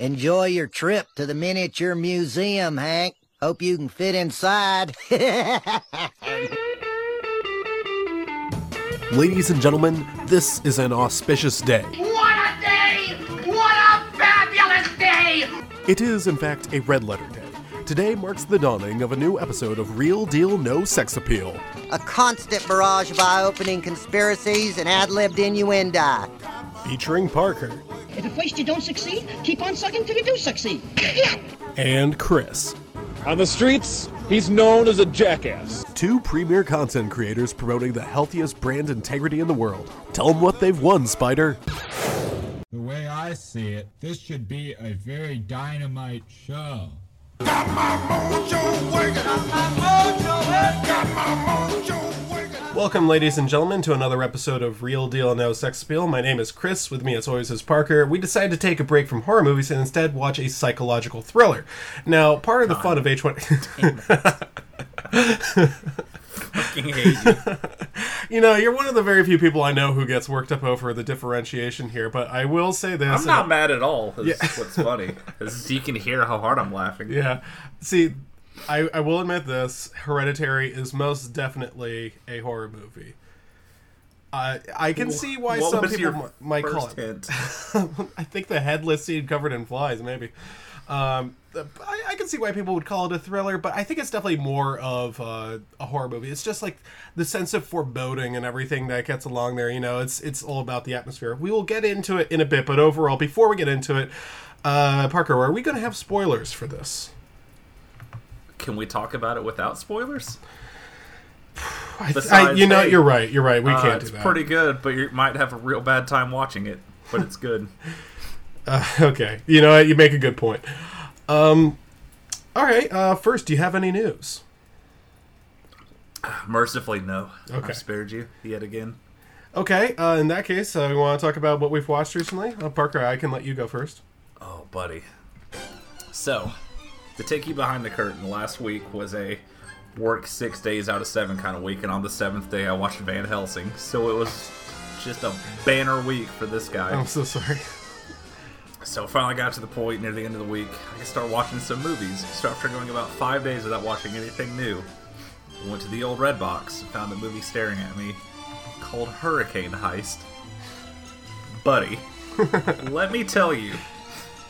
Enjoy your trip to the miniature museum, Hank. Hope you can fit inside. Ladies and gentlemen, this is an auspicious day. What a day! What a fabulous day! It is, in fact, a red letter day. Today marks the dawning of a new episode of Real Deal No Sex Appeal. A constant barrage of eye-opening conspiracies and ad-libbed innuendo. Featuring Parker If at first you don't succeed, keep on sucking till you do succeed. And Chris. On the streets, he's known as a jackass. Two premier content creators promoting the healthiest brand integrity in the world. Tell them what they've won, Spider. The way I see it, this should be a very dynamite show. Welcome, ladies and gentlemen, to another episode of Real Deal No Sex Appeal. My name is Chris. With me, as always, is Parker. We decided to take a break from horror movies and instead watch a psychological thriller. Now, part of the fun of H1. fucking hate you. You know, you're one of the very few people I know who gets worked up over the differentiation here, but I will say this. I'm not mad at all. Is Yeah. what's funny. Is you can hear how hard I'm laughing. Yeah. See, I, I will admit this Hereditary is most definitely a horror movie. Uh, I can see why what some people m- might call it. hint? I think the headless scene covered in flies, maybe. Um, I, I can see why people would call it a thriller, but I think it's definitely more of uh, a horror movie. It's just like the sense of foreboding and everything that gets along there. You know, it's it's all about the atmosphere. We will get into it in a bit, but overall, before we get into it, uh, Parker, are we going to have spoilers for this? Can we talk about it without spoilers? I, I, you know, hey, you're right. You're right. We Uh, can't it's do that. pretty good, but you might have a real bad time watching it. But it's good. okay. You know? You make a good point. Um, all right. Uh, first, do you have any news? Mercifully, no. Okay. I've spared you yet again. Okay. Uh, in that case, uh, we want to talk about what we've watched recently. Uh, Parker, I can let you go first. Oh, buddy. So, to take you behind the curtain, last week was a work six days out of seven kind of week, and on the seventh day, I watched Van Helsing. So it was just a banner week for this guy. I'm so sorry. So finally got to the point near the end of the week. I could start watching some movies. So after going about five days without watching anything new, went to the old Red Box and found a movie staring at me called Hurricane Heist. Buddy, let me tell you,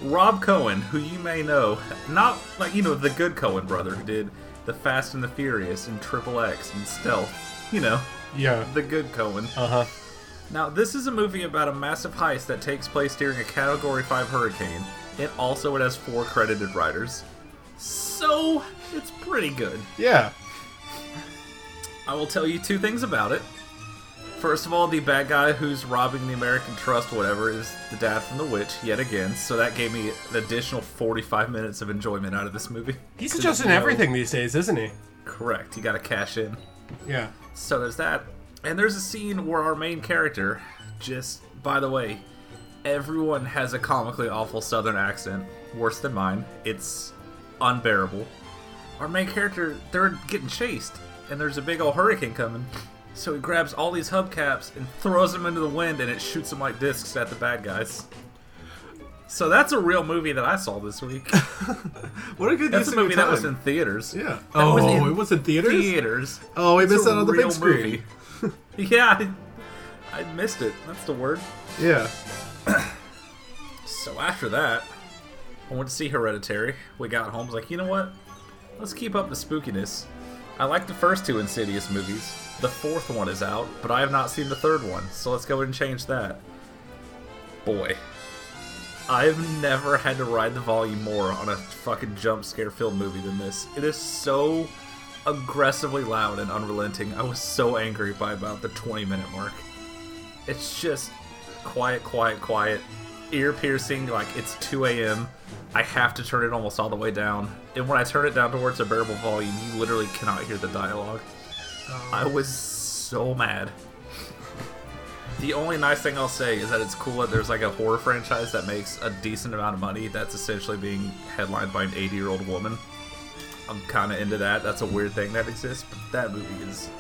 Rob Cohen, who you may know, not like you know the good Cohen brother who did the Fast and the Furious and Triple X and Stealth, you know, Yeah. the good Cohen. Uh huh. Now, this is a movie about a massive heist that takes place during a Category 5 hurricane. It also it has four credited writers. So, it's pretty good. Yeah. I will tell you two things about it. First of all, the bad guy who's robbing the American Trust, whatever, is the dad from The Witch, yet again. So that gave me an additional 45 minutes of enjoyment out of this movie. He's just in everything these days, isn't he? Correct. You gotta cash in. Yeah. So there's that. And there's a scene where our main character, just by the way, everyone has a comically awful southern accent, worse than mine. It's unbearable. Our main character, they're getting chased, and there's a big old hurricane coming. So he grabs all these hubcaps and throws them into the wind, and it shoots them like discs at the bad guys. So that's a real movie that I saw this week. What a good That's a movie that was in theaters. Yeah. That Oh, was in it was in theaters? Theaters. Oh, we It's missed out on the big screen. yeah, I, I missed it. That's the word. Yeah. So after that, I went to see Hereditary. We got home. I was like, you know what? Let's keep up the spookiness. I like the first two Insidious movies. The fourth one is out, but I have not seen the third one. So let's go ahead and change that. Boy, I've never had to ride the volume more on a fucking jump scare filled movie than this. It is so aggressively loud and unrelenting. I was so angry by about the 20 minute mark. It's just quiet, quiet, quiet, ear piercing. Like it's 2 a.m. I have to turn it almost all the way down. And when I turn it down towards a bearable volume, you literally cannot hear the dialogue. I was so mad. The only nice thing I'll say is that it's cool that there's like a horror franchise that makes a decent amount of money that's essentially being headlined by an 80 year old woman. I'm kind of into that. That's a weird thing that exists, but that movie is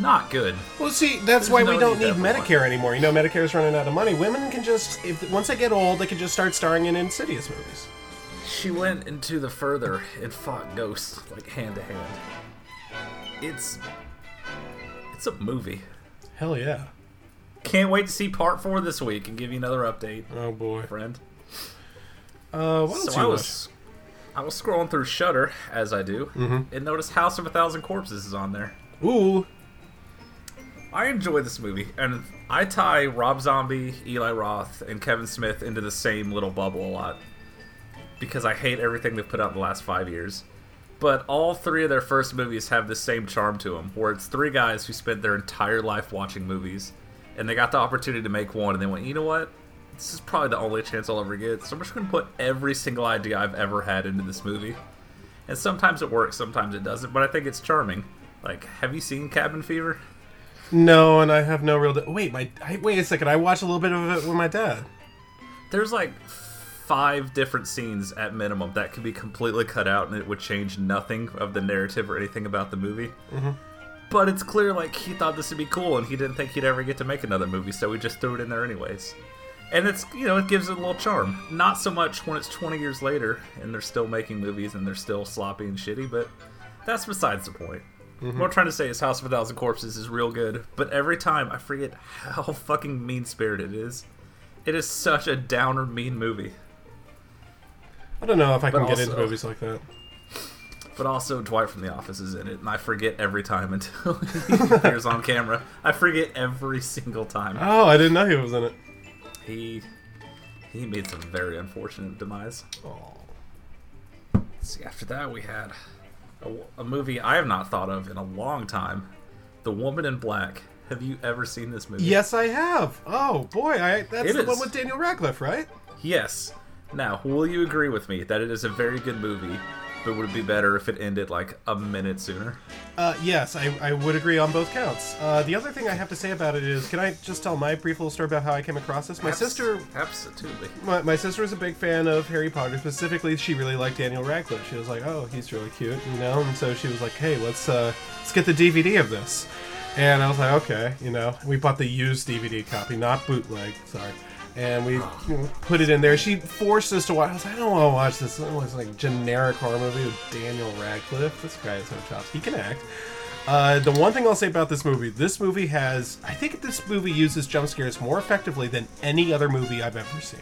not good. Well, see, that's There's why no we don't need to one. Medicare anymore. You know, Medicare's running out of money. Women can just, if once they get old, they can just start starring in Insidious movies. She went into the further and fought ghosts like hand to hand. It's it's a movie. Hell yeah! Can't wait to see part four this week and give you another update, Oh boy. friend. Uh, So I was I was scrolling through Shudder as I do, and noticed House of a Thousand Corpses is on there. Ooh, I enjoy this movie, and I tie Rob Zombie, Eli Roth, and Kevin Smith into the same little bubble a lot because I hate everything they've put out in the last five years. But all three of their first movies have the same charm to them, where it's three guys who spent their entire life watching movies, and they got the opportunity to make one, and they went, you know what? This is probably the only chance I'll ever get, so I'm just going to put every single idea I've ever had into this movie. And sometimes it works, sometimes it doesn't, but I think it's charming. Like, have you seen Cabin Fever? no, and I have no real. wait, my I, wait a second. I watched a little bit of it with my dad. there's like five different scenes at minimum that could be completely cut out and it would change nothing of the narrative or anything about the movie. Mm-hmm. But it's clear like he thought this would be cool and he didn't think he'd ever get to make another movie, so we just threw it in there anyways. And it's you know it gives it a little charm. Not so much when it's 20 years later and they're still making movies and they're still sloppy and shitty, but that's besides the point. Mm-hmm. What I'm trying to say is House of a Thousand Corpses is real good, but every time I forget how fucking mean spirited it is. It is such a downer, mean movie. I don't know if I can But get into movies like that. But also, Dwight from The Office is in it, and I forget every time until he appears on camera. I forget every single time. Oh, I didn't know he was in it. He he made some very unfortunate demise. Oh. See, after that we had a, a movie I have not thought of in a long time, The Woman in Black. Have you ever seen this movie? Yes, I have. Oh boy, I that's It the one with Daniel Radcliffe, right? Yes. Now, will you agree with me that it is a very good movie, but would it be better if it ended like a minute sooner? Uh, yes, I, I would agree on both counts. Uh, the other thing I have to say about it is, can I just tell my brief little story about how I came across this? My sister, Absolutely. my, my sister is a big fan of Harry Potter. Specifically, she really liked Daniel Radcliffe. She was like, "Oh, he's really cute," you know. And so she was like, "Hey, let's uh, let's get the DVD of this." And I was like, "Okay," you know. We bought the used DVD copy, not bootleg. Sorry. And we put it in there. She forced us to watch. I was like, I don't want to watch this. It looks like generic horror movie with Daniel Radcliffe. This guy has no chops. He can act. Uh, the one thing I'll say about this movie, this movie has, I think this movie uses jump scares more effectively than any other movie I've ever seen.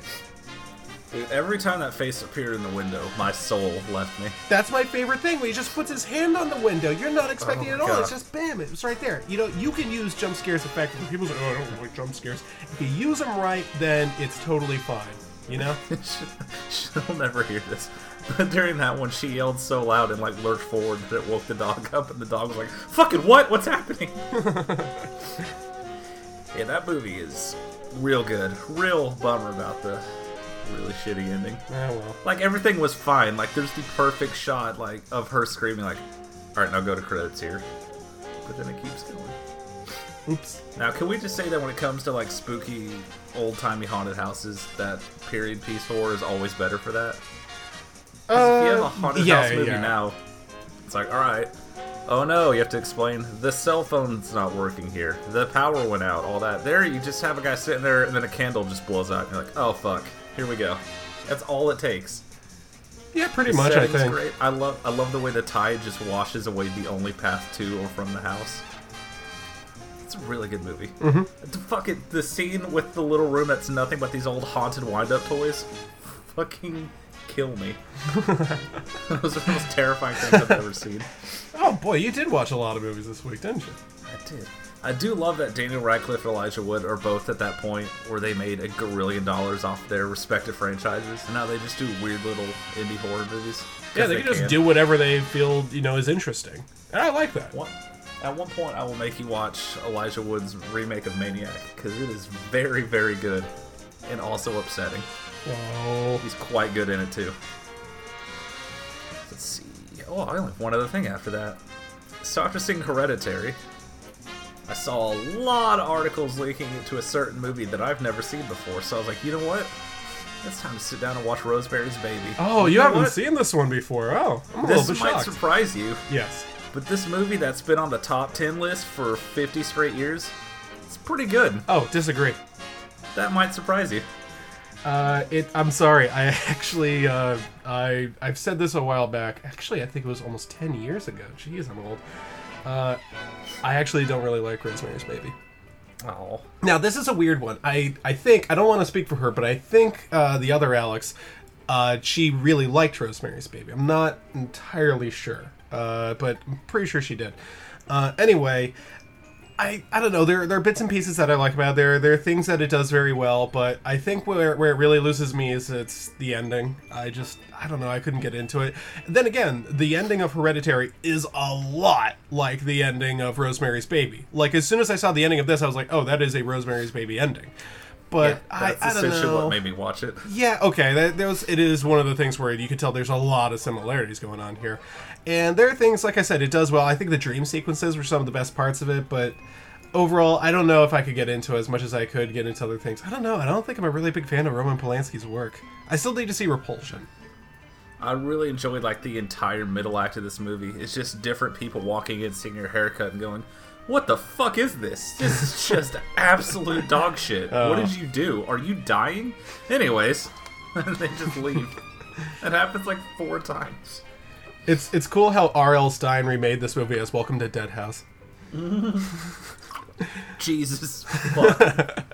Dude, every time that face appeared in the window, my soul left me. That's my favorite thing. When he just puts his hand on the window, you're not expecting Oh it at oh, all. God. It's just bam, it's right there. You know, you can use jump scares effectively. People say, "Oh, I don't like jump scares." If you use them right, then it's totally fine. You know? She'll never hear this. But during that one, she yelled so loud and like lurched forward that it woke the dog up, and the dog was like, "Fucking what? What's happening?" yeah, that movie is real good. Real bummer about the really shitty ending. oh well. Like everything was fine. Like there's the perfect shot like of her screaming like, "All right, now go to credits here," but then it keeps going. Oops. Now, can we just say that when it comes to like spooky, old timey haunted houses, that period piece horror is always better for that? 'Cause if you have a haunted Uh, yeah, house movie yeah. now, it's like, all right, oh no, you have to explain the cell phone's not working here, the power went out, all that. There, you just have a guy sitting there, and then a candle just blows out, and you're like, oh fuck, here we go. That's all it takes. Yeah, pretty The much. I think. great. I love I love the way the tide just washes away the only path to or from the house. It's a really good movie. Mm-hmm. The fucking the scene with the little room that's nothing but these old haunted wind-up toys, fucking kill me. Those are the most terrifying things I've ever seen. Oh boy, you did watch a lot of movies this week, didn't you? I did. I do love that Daniel Radcliffe and Elijah Wood are both at that point where they made a gazillion dollars off their respective franchises, and now they just do weird little indie horror movies. Yeah, they, can just do whatever they feel you know is interesting, and I like that. One, at one point, I will make you watch Elijah Wood's remake of Maniac because it is very, very good and also upsetting. Oh, He's quite good in it too. Let's see. Oh, I only have one other thing after that. So after seeing Hereditary, I saw a lot of articles linking it to a certain movie that I've never seen before. So I was like, you know what? It's time to sit down and watch Rosemary's Baby. oh, you, know haven't what? seen this one before. Oh, I'm a This little bit might shocked. surprise you. yes. but this movie that's been on the top 10 list for 50 straight years, it's pretty good. Oh, disagree. That might surprise you. Uh, it. I'm sorry. I actually. Uh, I. I've said this a while back. Actually, I think it was almost ten years ago. Jeez, I'm old. Uh, I actually don't really like Rosemary's Baby. Oh. Now, this is a weird one. I. I think I don't want to speak for her, but I think uh, the other Alex, uh, she really liked Rosemary's Baby. I'm not entirely sure, uh, but I'm pretty sure she did. Uh, anyway, I, I don't know. There, there are bits and pieces that I like about it. there. There are things that it does very well, but I think where, where it really loses me is it's the ending. I just I don't know. I couldn't get into it. Then again, the ending of Hereditary is a lot like the ending of Rosemary's Baby. Like as soon as I saw the ending of this, I was like, oh, that is a Rosemary's Baby ending. But I, That's I don't essentially know. what made me watch it. Yeah, okay. That, that was, it is one of the things where you can tell there's a lot of similarities going on here. And there are things, like I said, it does well. I think the dream sequences were some of the best parts of it, but overall, I don't know if I could get into it as much as I could get into other things. I don't know. I don't think I'm a really big fan of Roman Polanski's work. I still need to see Repulsion. I really enjoyed like the entire middle act of this movie. It's just different people walking in, seeing your haircut, and going, "What the fuck is this? This is just absolute dog shit. What oh. did you do? Are you dying?" Anyways, and they just leave. It happens like four times. It's it's cool how R.L. Stine remade this movie as Welcome to Dead House. Jesus, fuck.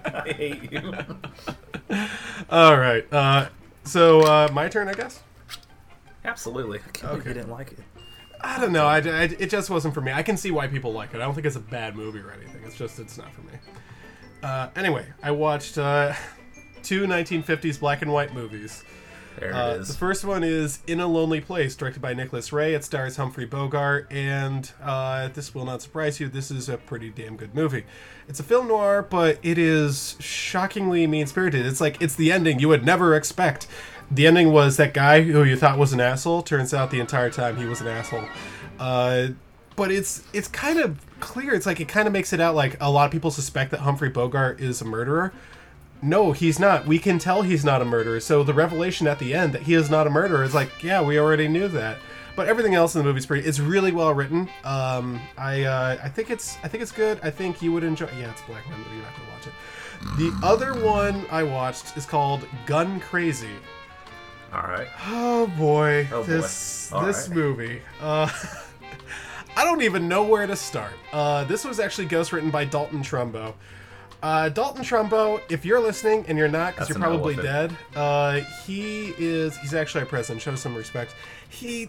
I hate you. All right. Uh, so uh, my turn, I guess. Absolutely. I can't believe Okay. you didn't like it. I don't know. I, I- it just wasn't for me. I can see why people like it. I don't think it's a bad movie or anything. It's just it's not for me. Uh, anyway, I watched uh, two 1950s black and white movies. There Uh, it the first one is In a Lonely Place, directed by Nicholas Ray. It stars Humphrey Bogart, and uh, this will not surprise you. This is a pretty damn good movie. It's a film noir, but it is shockingly mean spirited. It's like it's the ending you would never expect. The ending was that guy who you thought was an asshole. Turns out the entire time he was an asshole. Uh, but it's it's kind of clear. It's like it kind of makes it out like a lot of people suspect that Humphrey Bogart is a murderer. No, he's not. We can tell he's not a murderer. So the revelation at the end that he is not a murderer is like, yeah, we already knew that. But everything else in the movie's pretty. It's really well written. Um, I uh, I think it's I think it's good. I think you would enjoy. Yeah, it's Black Man, but you're not gonna watch it. The other one I watched is called Gun Crazy. All right. Oh boy, Oh, this this right. movie. Uh, I don't even know where to start. Uh, this was actually ghostwritten by Dalton Trumbo. Uh, Dalton Trumbo, if you're listening and you're not, because you're probably elephant. dead, uh, he is. He's actually our president. Show some respect. He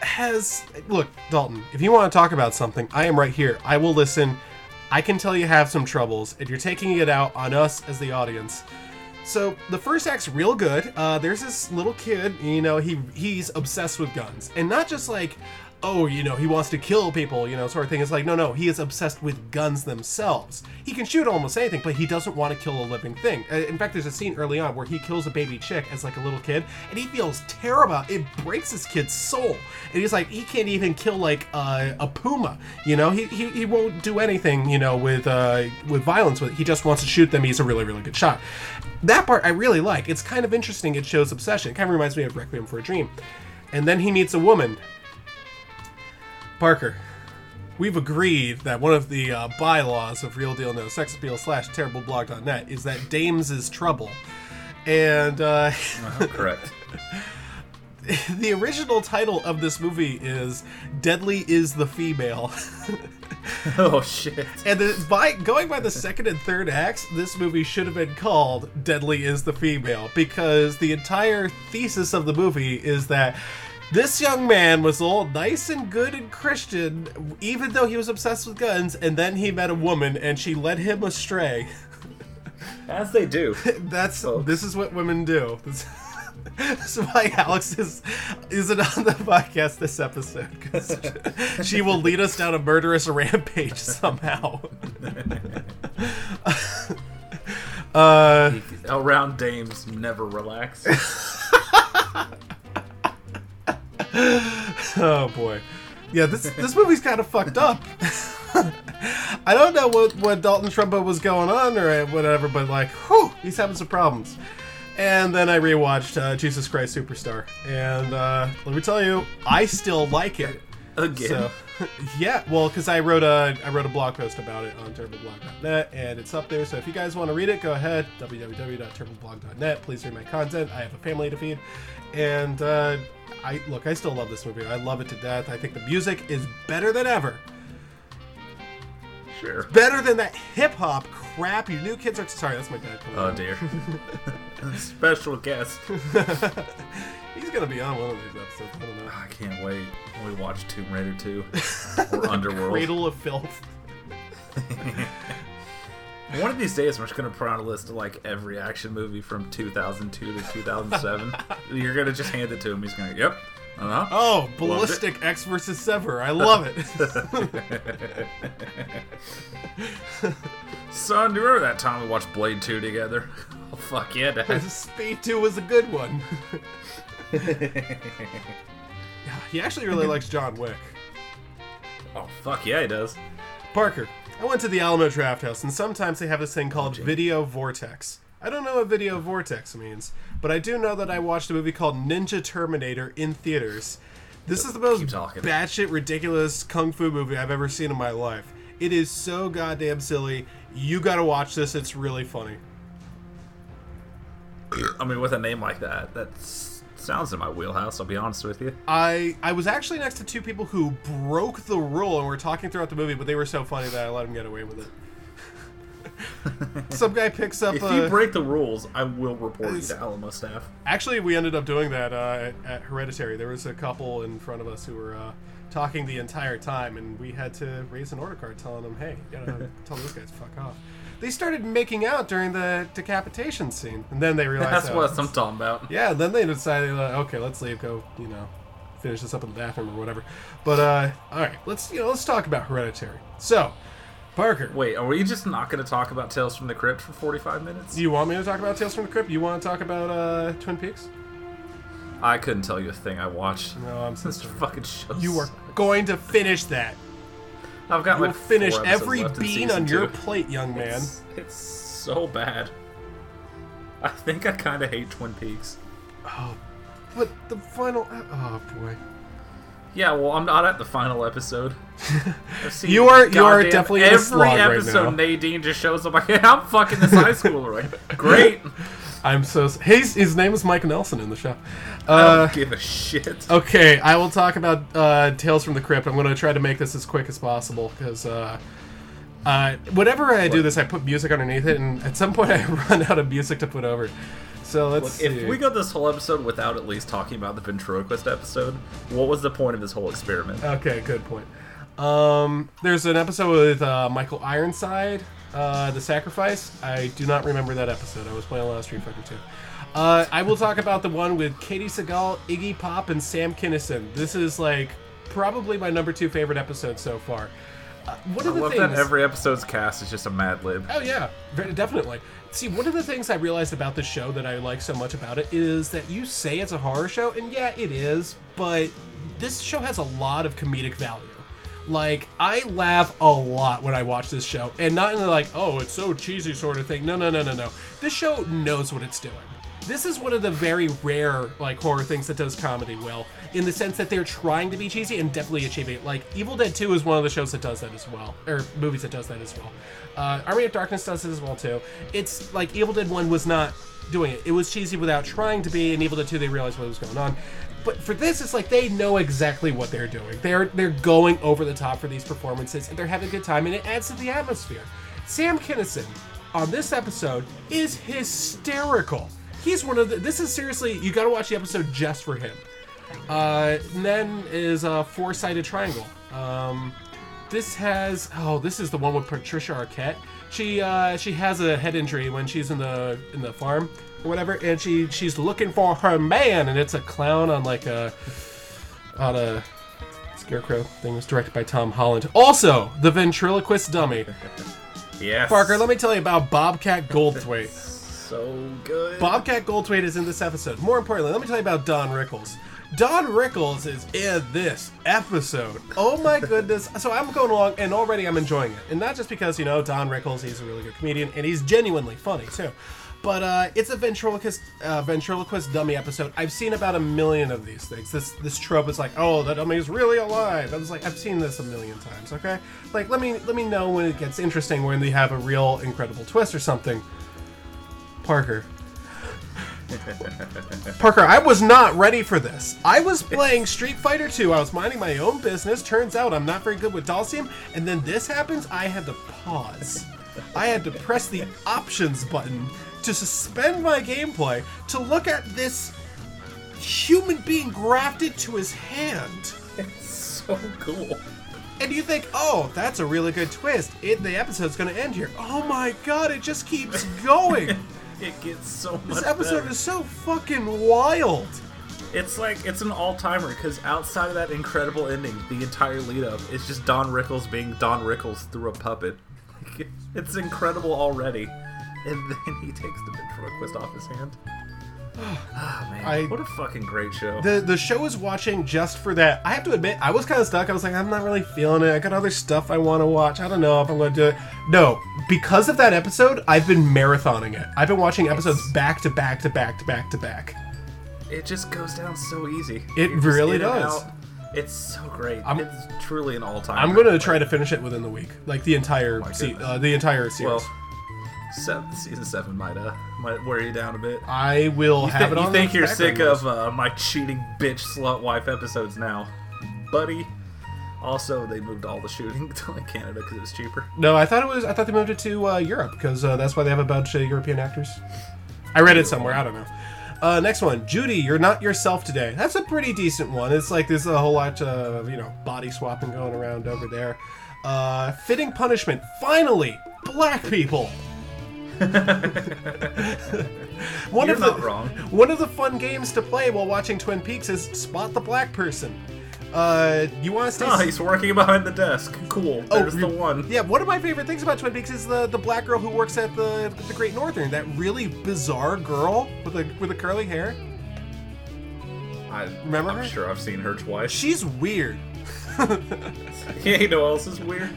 has. Look, Dalton, if you want to talk about something, I am right here. I will listen. I can tell you have some troubles, and you're taking it out on us as the audience. So the first act's real good. Uh, there's this little kid, you know, he he's obsessed with guns, and not just like, oh, you know, he wants to kill people, you know, sort of thing. It's like, no, no, he is obsessed with guns themselves. He can shoot almost anything, but he doesn't want to kill a living thing. Uh, in fact, there's a scene early on where he kills a baby chick as like a little kid, and he feels terrible. It breaks this kid's soul, and he's like, he can't even kill like a puma, you know, he, he he won't do anything, you know, with uh, with violence. He just wants to shoot them. He's a really really good shot. That part I really like. It's kind of interesting. It shows obsession. It kind of reminds me of Requiem for a Dream. And then he meets a woman. Parker, we've agreed that one of the uh, bylaws of Real Deal No Sex Appeal slash TerribleBlog.net is that dames is trouble. And uh, Correct. the original title of this movie is Deadly is the Female. oh shit. And the, by going by the second and third acts, this movie should have been called "Deadly Is the Female" because the entire thesis of the movie is that this young man was all nice and good and Christian, even though he was obsessed with guns, and then he met a woman and she led him astray. As they do. That's Folks. this is what women do. This, this is why Alex is isn't on the podcast this episode because she will lead us down a murderous rampage somehow. uh, Around dames never relax. oh boy, yeah. This this movie's kind of fucked up. I don't know what what Dalton Trumbo was going on or whatever, but like, whew, he's having some problems. And then I rewatched uh, Jesus Christ Superstar, and uh, let me tell you, I still like it. Again. So, yeah, well, because I wrote a I wrote a blog post about it on turboblog.net, and it's up there. So if you guys want to read it, go ahead www.turboblog.net. Please read my content. I have a family to feed, and uh, I look. I still love this movie. I love it to death. I think the music is better than ever. Sure. Better than that hip hop crap. You new kids are sorry. That's my dad. Oh dear. Special guest. He's gonna be on one of these episodes. I don't know. I can't wait. We watch Tomb Raider 2 or Underworld. Cradle of Filth. One of these days, I'm just gonna put on a list of like every action movie from 2002 to 2007. You're gonna just hand it to him. He's gonna, yep. Uh huh. Oh, Ballistic Ecks versus Sever. I love it. Son, do you remember that time we watched Blade 2 together? Oh fuck yeah, Dad. Speed 2 was a good one. Yeah, he actually really likes John Wick. Oh fuck yeah, he does. Parker, I went to the Alamo Drafthouse, and sometimes they have this thing called oh, Video Vortex. I don't know what Video Vortex means, but I do know that I watched a movie called Ninja Terminator in theaters. This is the most Keep talking. batshit ridiculous kung fu movie I've ever seen in my life. It is so goddamn silly. You gotta watch this, it's really funny. I mean, with a name like that, that sounds in my wheelhouse. I'll be honest with you. I I was actually next to two people who broke the rule and were talking throughout the movie, but they were so funny that I let them get away with it. Some guy picks up. If uh, you break the rules, I will report you to Alamo staff. Actually, we ended up doing that uh, at, at Hereditary. There was a couple in front of us who were uh, talking the entire time, and we had to raise an order card telling them, "Hey, you gotta tell those guys to fuck off." They started making out during the decapitation scene, and then they realized That's that- what I'm talking about. Yeah, then they decided, like, okay, let's leave, go, you know, finish this up in the bathroom or whatever. But uh, all right, let's you know, let's talk about Hereditary. So, Parker, Wait, are we just not going to talk about Tales from the Crypt for 45 minutes? do you want me to talk about Tales from the Crypt? You want to talk about uh, Twin Peaks? I couldn't tell you a thing I watched. No, I'm so fucking show. You are going to finish that. I've got You'll like finish four every left bean season on your plate, young man. It's, it's so bad. I think I kind of hate Twin Peaks. Oh, but the final, oh boy, Yeah, well, I'm not at the final episode. You are- you are definitely every right episode. now. Nadine just shows up like, "Yeah, I'm fucking this high schooler." Like, Great. I'm so. His his name is Mike Nelson in the show. I Uh, don't give a shit. Okay, I will talk about uh, Tales from the Crypt. I'm going to try to make this as quick as possible because uh, uh, whenever I do this, I put music underneath it, and at some point I run out of music to put over. So let's Look, see. if we go this whole episode without at least talking about the ventriloquist episode, what was the point of this whole experiment? Okay, good point. Um, there's an episode with uh, Michael Ironside, uh, The Sacrifice. I do not remember that episode. I was playing a lot of Street Fighter 2. Uh, I will talk about the one with Katey Sagal, Iggy Pop, and Sam Kinison. This is like probably my number two favorite episode so far. Uh, one I of the love things. that every episode's cast is just a Mad Lib. Oh yeah, very, definitely. See, one of the things I realized about the show that I like so much about it is that you say it's a horror show, and yeah, it is, but this show has a lot of comedic value. Like, I laugh a lot when I watch this show, and not in the like, oh, it's so cheesy sort of thing. No, no, no, no, no. This show knows what it's doing. This is one of the very rare like horror things that does comedy well, in the sense that they're trying to be cheesy and definitely achieving it. Like Evil Dead 2 is one of the shows that does that as well, or movies that does that as well. Uh, Army of Darkness does it as well too. It's like Evil Dead 1 was not doing it. It was cheesy without trying to be, and Evil Dead 2 they realized what was going on. But for this, it's like they know exactly what they're doing. They're they're going over the top for these performances, and they're having a good time, and it adds to the atmosphere. Sam Kinison on this episode is hysterical. He's one of the. This is seriously, you got to watch the episode just for him. Uh, and then is a four-sided triangle. Um, this has oh, this is the one with Patricia Arquette. She uh, she has a head injury when she's in the in the farm or whatever, and she she's looking for her man, and it's a clown on like a on a scarecrow thing. It was directed by Tom Holland. Also, the ventriloquist dummy. Yes. Parker, let me tell you about Bobcat Goldthwait. So good. Bobcat Goldthwait is in this episode. More importantly, let me tell you about Don Rickles. Don Rickles is in this episode. Oh my goodness. So I'm going along and already I'm enjoying it. And not just because, you know, Don Rickles, he's a really good comedian and he's genuinely funny too. But uh, it's a ventriloquist uh, ventriloquist dummy episode. I've seen about a million of these things. This this trope is like, oh, the dummy is really alive. I was like, I've seen this a million times. Okay, like let me let me know when it gets interesting when they have a real incredible twist or something. Parker. Parker, I was not ready for this. I was playing Street Fighter 2. I was minding my own business. Turns out I'm not very good with Dhalsim. And then this happens. I had to pause. I had to press the options button to suspend my gameplay to look at this human being grafted to his hand. It's so cool. And you think, oh, that's a really good twist. It, the episode's going to end here. Oh my god, it just keeps going. It gets so much. this episode better. is so fucking wild. It's like it's an all timer because outside of that incredible ending, the entire lead up is just Don Rickles being Don Rickles through a puppet. It's incredible already, and then he takes the ventriloquist off his hand. Ah man, I- what a fucking great show! The the show is watching just for that. I have to admit, I was kind of stuck. I was like, I'm not really feeling it. I got other stuff I want to watch. I don't know if I'm going to do it. No, because of that episode, I've been marathoning it. I've been watching episodes back to back to back to back to back. it just goes down so easy. It You're really does. It's so great. I'm- it's truly an all time. I'm going to try to finish it within the week, like the entire my se- uh, the entire series. Well, seven, season seven might uh might wear you down a bit. I will You, have thi- it on. you think you're sick list. of uh, my cheating bitch slut wife episodes now, buddy? Also, they moved all the shooting to like Canada because it was cheaper. No, I thought it was. I thought they moved it to uh, Europe because uh, that's why they have a bunch of European actors. I read it somewhere. I don't know. Uh, next one, Judy, you're not yourself today. That's a pretty decent one. It's like there's a whole lot of you know body swapping going around over there. Uh, fitting punishment. Finally, black people. one You're of the not wrong. one of the fun games to play while watching Twin Peaks is spot the black person. Uh, you want to stay? Oh, he's working behind the desk. Cool. There's the one. Yeah, one of my favorite things about Twin Peaks is the the black girl who works at the the Great Northern. That really bizarre girl with the with the curly hair. I Remember I'm her? sure I've seen her twice. She's weird. Yeah, you know what else is weird?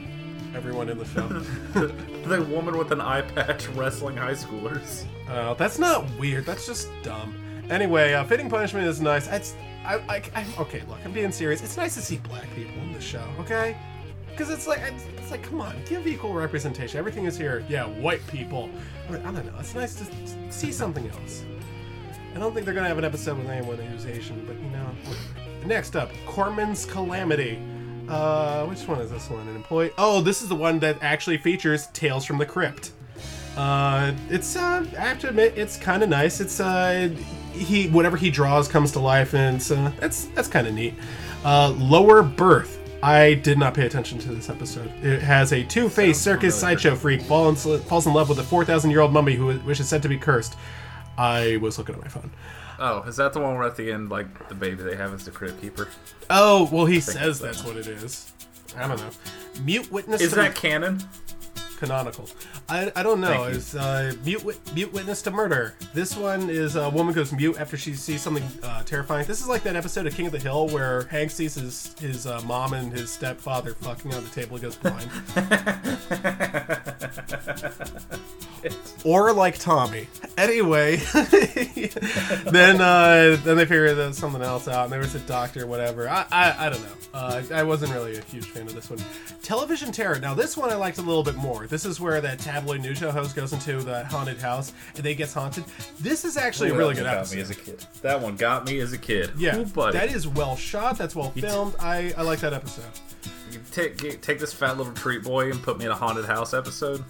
Everyone in the show. the woman with an eye patch wrestling high schoolers. Uh, that's not weird. That's just dumb. Anyway, uh, fitting punishment is nice. It's I, I, I okay. Look, I'm being serious. It's nice to see black people in the show. Okay. Because it's like it's, it's like come on, give equal representation. Everything is here. Yeah, white people. I don't know. It's nice to see something else. I don't think they're gonna have an episode with anyone who's Asian, but you know. Next up, Korman's Kalamity. Uh, which one is this one? An employee? Oh, this is the one that actually features Tales from the Crypt. Uh, it's uh, I have to admit, it's kind of nice. It's uh, he whatever he draws comes to life, and it's uh, that's that's kind of neat. Uh, Lower Berth. I did not pay attention to this episode. It has a two-faced circus familiar. sideshow freak falls falls in love with a four thousand year old mummy who which is said to be cursed. I was looking at my phone. Oh, is that the one where at the end, like the baby they have is the crypt keeper? Oh well, he says that's what it is. I don't know. Mute witness. Is to that canon? Canonical. I, I don't know. It's uh, mute mute witness to murder. This one is a woman goes mute after she sees something uh, terrifying. This is like that episode of King of the Hill where Hank sees his his uh, mom and his stepfather fucking on the table. He goes blind. or like Tommy. Anyway, then uh, then they figure there's something else out, and there was a doctor, whatever. I I, I don't know. Uh, I wasn't really a huge fan of this one. Television Terror. Now this one I liked a little bit more. This is where that tabloid news show host goes into the haunted house and they gets haunted. This is actually a really good got episode. me as a kid. That one got me as a kid. yeah, Ooh, buddy. that is well shot. That's well filmed. I I like that episode. You take take this fat little treat boy and put me in a haunted house episode.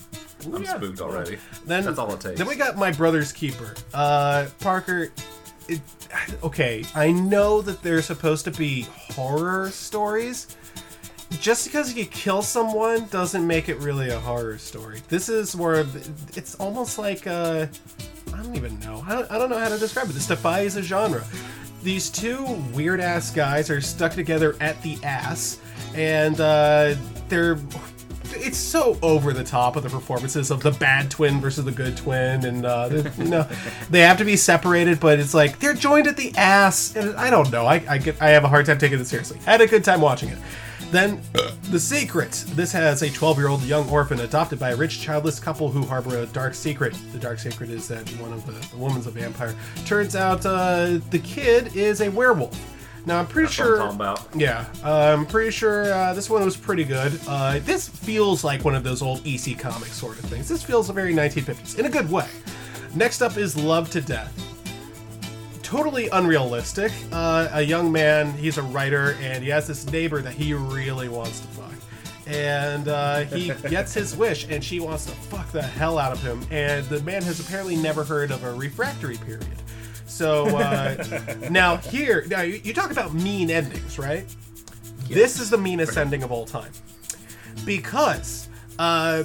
I'm yeah. spooked already. Then that's all it takes. Then we got my brother's keeper, uh, Parker. It, okay, I know that they're supposed to be horror stories. Just because you kill someone doesn't make it really a horror story. This is where it's almost like uh, I don't even know. I don't, know how to describe it. This defies a genre. These two weird ass guys are stuck together at the ass, and uh, they're it's so over the top of the performances of the bad twin versus the good twin, and uh, you know they have to be separated, but it's like they're joined at the ass, and I don't know. I, I get I have a hard time taking it seriously. I had a good time watching it. Then, The Secret. This has a 12 year old young orphan adopted by a rich, childless couple who harbor a dark secret. The dark secret is that one of the, the woman's a vampire. Turns out uh, the kid is a werewolf. Now, I'm pretty That's what sure. I'm talking about. Yeah, uh, I'm pretty sure uh, this one was pretty good. Uh, this feels like one of those old EC comics sort of things. This feels very 1950s in a good way. Next up is Love to Death. Totally unrealistic. Uh, a young man, he's a writer, and he has this neighbor that he really wants to fuck. And uh, he gets his wish, and she wants to fuck the hell out of him. And the man has apparently never heard of a refractory period. So uh, now here, now you, you talk about mean endings, right? This is the meanest ending of all time because uh,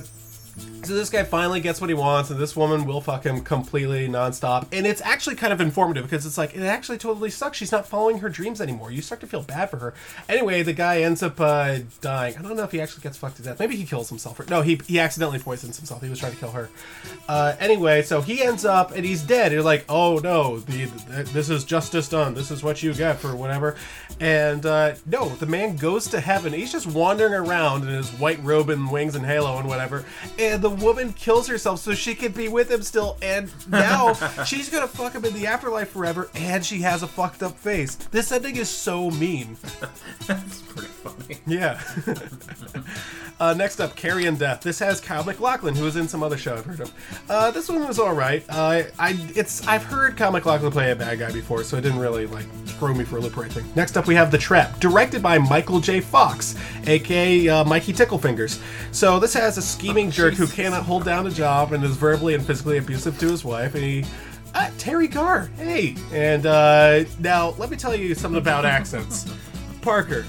so this guy finally gets what he wants, and this woman will fuck him completely nonstop. And it's actually kind of informative because it's like it actually totally sucks. She's not following her dreams anymore. You start to feel bad for her. Anyway, the guy ends up uh, dying. I don't know if he actually gets fucked to death. Maybe he kills himself. Or, no, he he accidentally poisons himself. He was trying to kill her. Uh, anyway, so he ends up and he's dead. You're like, oh no, the, the this is justice done. This is what you get for whatever. And uh, no, the man goes to heaven. He's just wandering around in his white robe and wings and halo and whatever. And the woman kills herself so she can be with him still. And now she's gonna fuck him in the afterlife forever. And she has a fucked up face. This ending is so mean. It's pretty funny. Yeah. uh, next up, Carrion Death. This has Kyle MacLachlan, who was in some other show I've heard of. Uh, this one was all right. Uh, I it's I've heard Kyle MacLachlan play a bad guy before, so it didn't really like throw me for a loop or anything. Next up, we have The Trap, directed by Michael J. Fox, aka uh, Mikey Ticklefingers. So this has a scheming jerk who Jesus. Cannot hold down a job and is verbally and physically abusive to his wife, and he. Uh, Teri Garr, hey! And uh, now, let me tell you something about accents. Parker,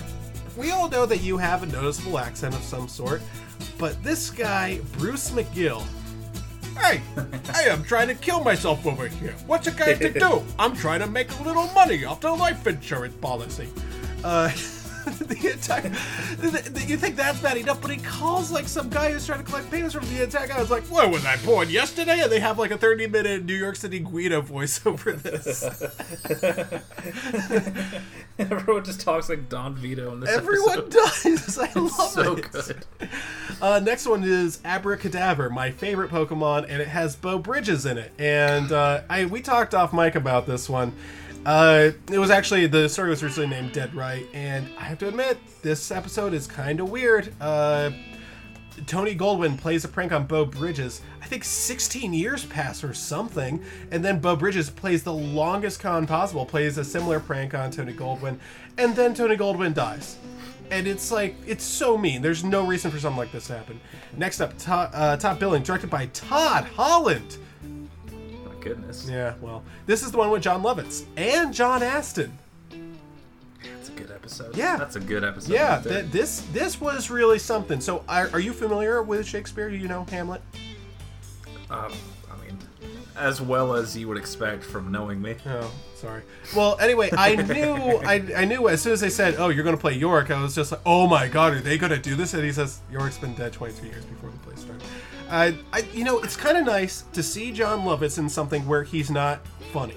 we all know that you have a noticeable accent of some sort, but this guy, Bruce McGill. Hey, hey, I'm trying to kill myself over here. What's a guy to do? I'm trying to make a little money off the life insurance policy. Uh, the entire, the, the- you think that's bad enough, but he calls like some guy who's trying to collect payments from the entire guy. I was like, what was I born yesterday? And they have like a 30 minute New York City Guido voice over this. Everyone just talks like Don Vito in this Everyone episode. does. I love so it. good. Uh, next one is Abracadaver, my favorite Pokemon, and it has Beau Bridges in it. And uh, I we talked off mic about this one. Uh, it was actually the story was originally named Dead Right, and I have to admit this episode is kind of weird. Uh, Tony Goldwyn plays a prank on Beau Bridges. I think 16 years pass or something, and then Beau Bridges plays the longest con possible, plays a similar prank on Tony Goldwyn, and then Tony Goldwyn dies. And it's like it's so mean. There's no reason for something like this to happen. Next up, top, uh, top billing, directed by Todd Holland. Goodness. Yeah, well, this is the one with Jon Lovitz and John Astin. That's a good episode. Yeah. That's a good episode. Yeah, th- this this was really something. So, are, are you familiar with Shakespeare? Do you know Hamlet? Um, I mean, as well as you would expect from knowing me. Oh, sorry. Well, anyway, I knew I, I knew as soon as they said, "Oh, you're going to play York," I was just like, "Oh my god, are they going to do this?" And he says, "York's been dead 23 years before the play started." I, I you know, it's kind of nice to see Jon Lovitz in something where he's not funny,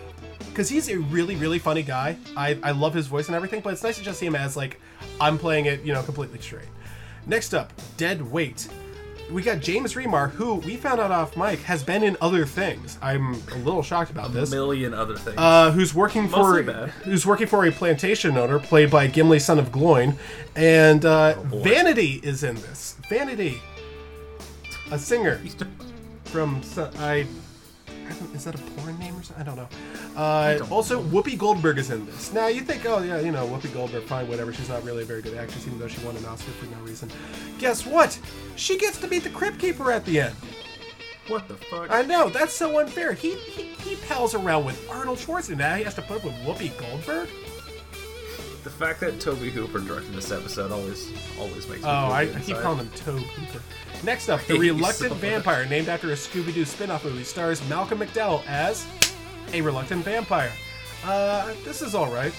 because he's a really, really funny guy. I, I love his voice and everything, but it's nice to just see him as like I'm playing it, you know, completely straight. Next up, Dead Weight. We got James Remar, who we found out off mic has been in other things. I'm a little shocked about this. A million other things. uh, who's working for Mostly bad. who's working for a plantation owner played by Gimli, son of Gloin, and uh, Oh. Vanity is in this. Vanity, a singer from I. I Is that a porn name or something? I don't know. Uh, don't also, Whoopi Goldberg is in this. Now you think, oh yeah, you know, Whoopi Goldberg, fine, whatever. She's not really a very good actress, even though she won an Oscar for no reason. Guess what? She gets to meet the Crypt Keeper at the end. what the fuck? I know that's so unfair. He he, he pals around with Arnold Schwarzenegger. Now he has to put up with Whoopi Goldberg. The fact that Toby Hooper directed this episode always always makes me Oh, I, I keep calling him Toby Hooper. Next up, the Reluctant. Vampire, named after a Scooby-Doo spin-off movie, stars Malcolm McDowell as a reluctant vampire. Uh, this is all right.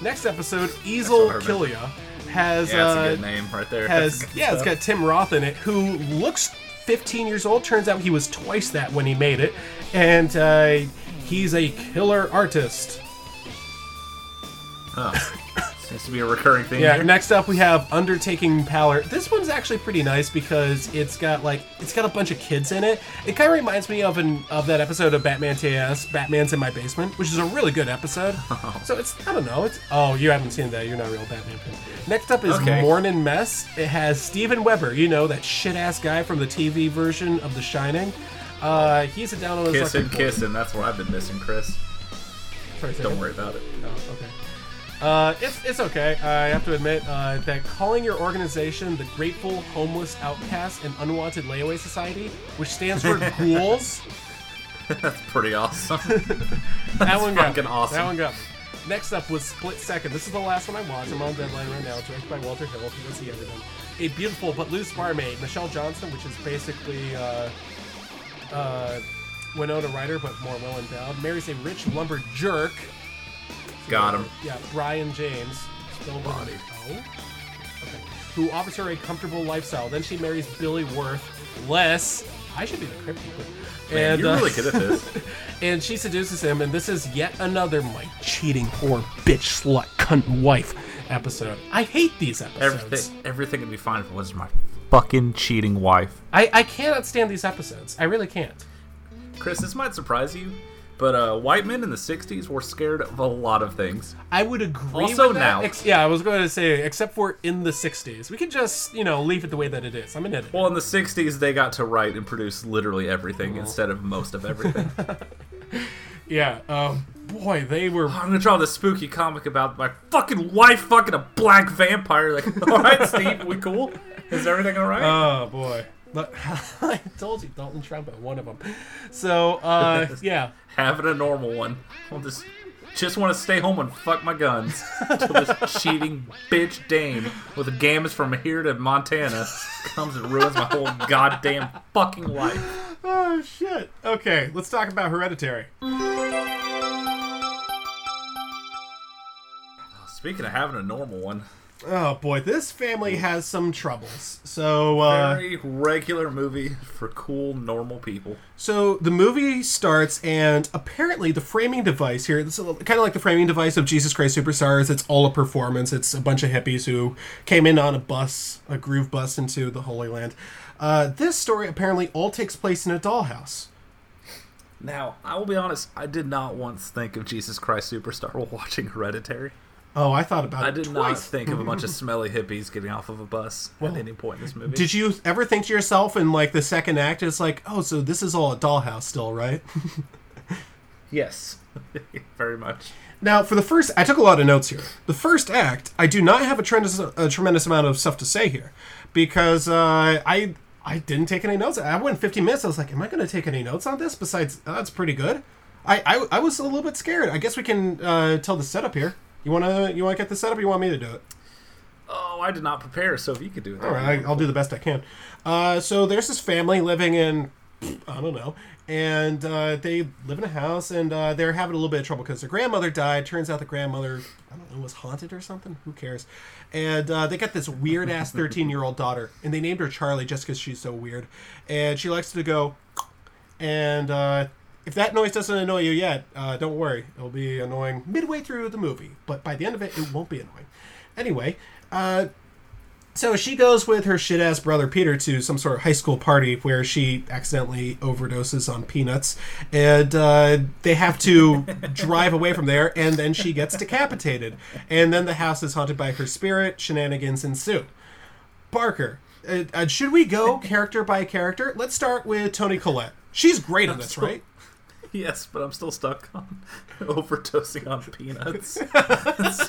Next episode, Easel what I remember. Kilia has Yeah, that's uh, a good name right there. has yeah, it's stuff. got Tim Roth in it, who looks 15 years old. Turns out he was twice that when he made it, and uh, he's a killer artist. Oh. Seems to be a recurring thing. Yeah. here. Next up, we have Undertaking Parlor. This one's actually pretty nice because it's got like it's got a bunch of kids in it. It kind of reminds me of an of that episode of Batman TAS, Batman's in My Basement, which is a really good episode. So it's I don't know. It's oh you haven't seen that. You're not a real Batman fan. Next up is Okay. Morning Mess. It has Steven Weber. You know that shit ass guy from the TV version of The Shining. Uh, he's a down on his Kissing, kissing. That's what I've been missing, Chris. Sorry, Don't worry about it. Oh, okay. Uh, it's, it's okay. I have to admit uh, that calling your organization the Grateful Homeless Outcast and Unwanted Layaway Society, which stands for ghouls, That's pretty awesome. that one got me. awesome. That one got me. Next up was Split Second. This is the last one I watched. I'm on deadline right now. Directed by Walter Hill. If you don't see everything. A beautiful but loose barmaid, Michelle Johnson, which is basically uh, uh, Winona Ryder, but more well endowed. Marries a rich lumber jerk. Got him. Yeah, Brion James. Spelled with an O. Okay. Who offers her a comfortable lifestyle. Then she marries Billy Wirth. Less. I should be the crypt keeper. Man, and, you're uh, really good at this. and she seduces him, and this is yet another my cheating whore, bitch, slut, cunt, wife episode. I hate these episodes. everything, everything would be fine if it was my fucking cheating wife. I, I cannot stand these episodes. I really can't. Chris, this might surprise you, but uh, white men in the '60s were scared of a lot of things. I would agree. Also with that. now. Ex- yeah, I was going to say, except for in the '60s, we could just you know leave it the way that it is. I'm an idiot. Well, in the '60s, they got to write and produce literally everything Oh. instead of most of everything. yeah. Um. Boy, they were. I'm gonna draw this spooky comic about my fucking wife fucking a black vampire. Like, all right, Steve, we cool? Is everything all right? Oh boy. But I told you, Dalton Trump, one of them. So, uh, yeah. Having a normal one. I'll just just want to stay home and fuck my guns until this cheating bitch dame with a gammas from here to Montana comes and ruins my whole goddamn fucking life. Oh shit. Okay, let's talk about Hereditary. Speaking of having a normal one, Oh boy, this family has some troubles. So, uh, very regular movie for cool normal people. so the movie starts, and apparently the framing device here, this is kind of like the framing device of Jesus Christ Superstars. It's all a performance. It's a bunch of hippies who came in on a bus, a groove bus into the Holy Land. Uh, this story apparently all takes place in a dollhouse. Now, I will be honest, I did not once think of Jesus Christ Superstar while watching Hereditary. Oh, I thought about I it I did not twice. think of a bunch of smelly hippies getting off of a bus at any point in this movie. Did you ever think to yourself in like the second act, it's like, oh, so this is all a dollhouse still, right? Yes, very much. now, for the first, I took a lot of notes here. The first act, I do not have a tremendous, a tremendous amount of stuff to say here because uh, I I didn't take any notes. I went 15 minutes. I was like, am I going to take any notes on this? Besides, oh, that's pretty good. I, I I was a little bit scared. I guess we can uh, tell the setup here. You wanna you wanna get the setup? Or you want me to do it? Oh, I did not prepare, so if you could do it. All right, I'll do the best I can. Uh, so there's this family living in, I don't know, and uh, they live in a house, and uh, they're having a little bit of trouble because their grandmother died. Turns out the grandmother, I don't know, was haunted or something. Who cares? And uh, they got this weird ass 13 year old daughter, and they named her Charlie just because she's so weird, and she likes to go, and. If that noise doesn't annoy you yet, uh, don't worry. It'll be annoying midway through the movie, but by the end of it, it won't be annoying. Anyway, uh, so she goes with her shit ass brother Peter to some sort of high school party where she accidentally overdoses on peanuts, and uh, they have to drive away from there, and then she gets decapitated, and then the house is haunted by her spirit. Shenanigans ensue. Parker, uh, uh, should we go character by character? Let's start with Toni Collette. She's great in this, right? Yes, but I'm still stuck on overdosing on peanuts. That's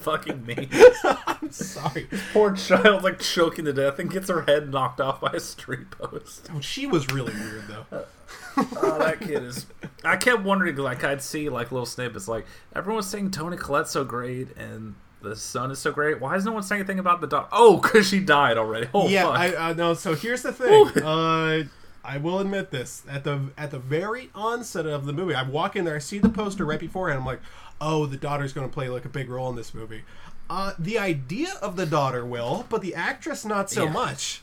fucking me. I'm sorry. Poor child, like choking to death and gets her head knocked off by a street post. Oh, she was really weird though. Oh, that kid is. I kept wondering, like, I'd see like little snippets, like everyone's saying Toni Collette's so great and the son is so great. Why is no one saying anything about the dog? Oh, because she died already. Oh, yeah, fuck. I uh, no. So here's the thing. uh, I will admit this at the at the very onset of the movie, I walk in there, I see the poster right beforehand. I'm like, oh, the daughter's going to play like a big role in this movie. Uh, the idea of the daughter will, but the actress not so Yeah. much.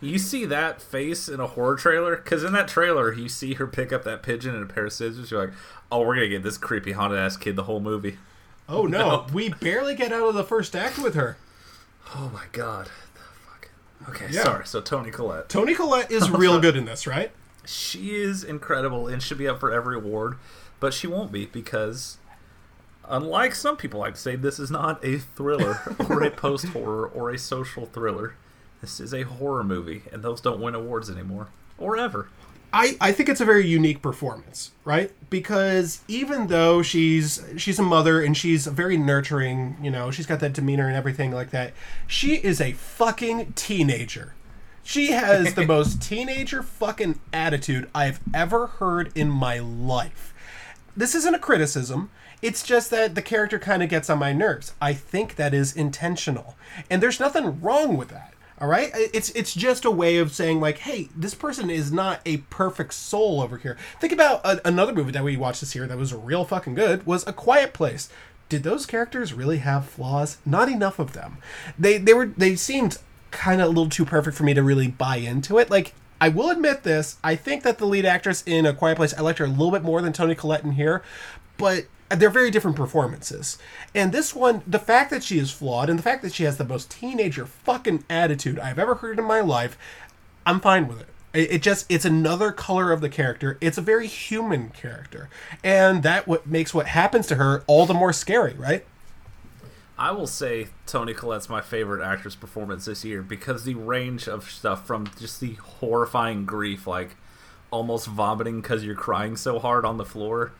You see that face in a horror trailer? Because in that trailer, you see her pick up that pigeon and a pair of scissors. You're like, oh, we're gonna get this creepy haunted ass kid the whole movie. Oh no, Nope. we barely get out of the first act with her. Oh my god. Okay, Yeah. sorry. So Toni Collette. Toni Collette is real good in this, right? She is incredible and should be up for every award, but she won't be because, unlike some people like to say, this is not a thriller or a post horror or a social thriller. This is a horror movie, and those don't win awards anymore or ever. I, I think it's a very unique performance, right? Because even though she's she's a mother and she's very nurturing, you know, she's got that demeanor and everything like that, she is a fucking teenager. She has the most teenager fucking attitude I've ever heard in my life. This isn't a criticism. It's just that the character kind of gets on my nerves. I think that is intentional. And there's nothing wrong with that. All right? It's it's just a way of saying like, "Hey, this person is not a perfect soul over here." Think about a, another movie that we watched this year that was real fucking good was A Quiet Place. Did those characters really have flaws? Not enough of them. They they were they seemed kind of a little too perfect for me to really buy into it. Like I will admit this. I think that the lead actress in A Quiet Place, I liked her a little bit more than Toni Collette in here, but they're very different performances. And this one, the fact that she is flawed and the fact that she has the most teenager fucking attitude I've ever heard in my life, I'm fine with it. It it just it's another color of the character. It's a very human character, and that what makes what happens to her all the more scary, right? I will say Toni Collette's my favorite actress performance this year because the range of stuff from just the horrifying grief, like almost vomiting because you're crying so hard on the floor,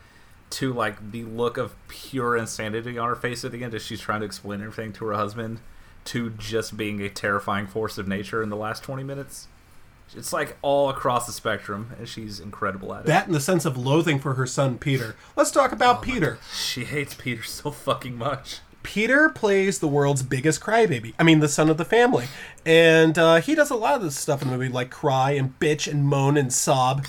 to like the look of pure insanity on her face at the end as she's trying to explain everything to her husband, to just being a terrifying force of nature in the last 20 minutes. It's like all across the spectrum, and she's incredible at it. That in the sense of loathing for her son Peter. Let's talk about Peter. she hates Peter so fucking much. Peter plays the world's biggest crybaby. I mean, the son of the family, and uh, he does a lot of this stuff in the movie, like cry and bitch and moan and sob.